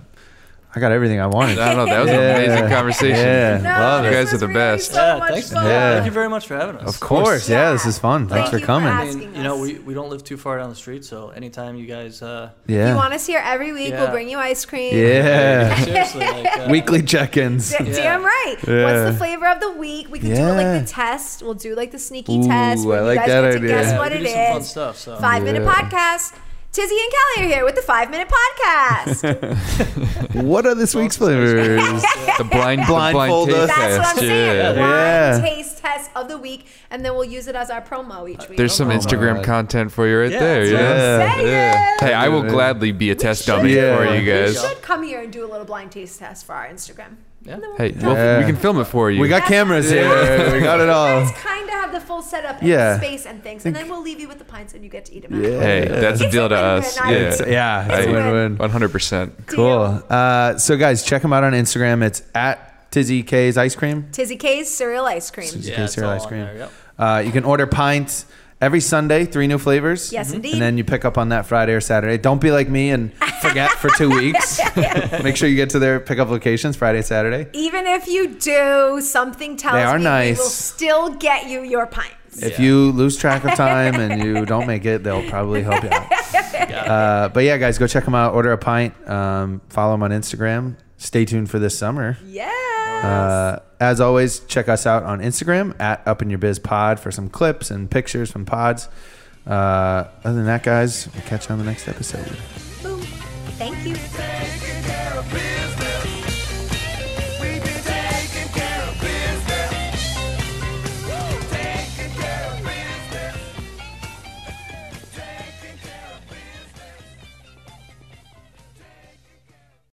I got everything I wanted. I don't know. That was an amazing conversation. Yeah. No, Love it. You guys are the really best. So yeah, thanks. Yeah. Thank you very much for having us. Of course. Yeah, this is fun. Thanks Thank for you for coming. I mean, you know, we, we don't live too far down the street, so anytime you guys, uh, yeah. You want us here every week? We'll bring you ice cream. yeah. seriously, like, uh, Weekly check-ins. D- Yeah. Damn right. Yeah. What's the flavor of the week? We can do it like the test. We'll do like the sneaky Ooh, test where I you like guys that get to idea. guess what we it do some fun stuff. Five minute podcast. Tizzy and Kelly are here with the five minute podcast. What are this week's flavors? The blind, the Blindfold blind taste That's what I'm test. saying. Yeah. The Yeah. wine taste test of the week, and then we'll use it as our promo each week. There's some Oh Instagram God. content for you right Yeah, there. that's Yeah. Say yeah. Hey, I will gladly be a test dummy Yeah. for you guys. We guys. should come here and do a little blind taste test for our Instagram. Yeah. And we'll Hey, well, Yeah. we can film it for you. We got cameras here. saying. We got it all. You guys kind of have the full setup and Yeah. space and things, and then we'll leave you with the pints and you get to eat them. Yeah. Hey, that's a It's deal a to win-win. us. I- Yeah. It's, yeah, it's It's a a win. win-win. 100%. Cool. Uh, so, guys, check them out on Instagram. It's at Tizzy K's Ice Cream. Tizzy K's cereal ice cream. Tizzy Yeah, K's it's Cereal all Ice on Cream. there, yep. Uh, you can order pints every Sunday, three new flavors. Yes, indeed. And then you pick up on that Friday or Saturday. Don't be like me and forget for two weeks. Make sure you get to their pickup locations Friday, Saturday. Even if you do, something tells They are me nice. will still get you your pints. If Yeah. you lose track of time and you don't make it, they'll probably help you out. Uh, but yeah, guys, go check them out. Order a pint. Um, follow them on Instagram. Stay tuned for this summer. Yeah. Uh, as always, check us out on Instagram at Up in Your Biz Pod for some clips and pictures from pods. Uh, other than that, guys, we'll catch you on the next episode. Boom. Thank you.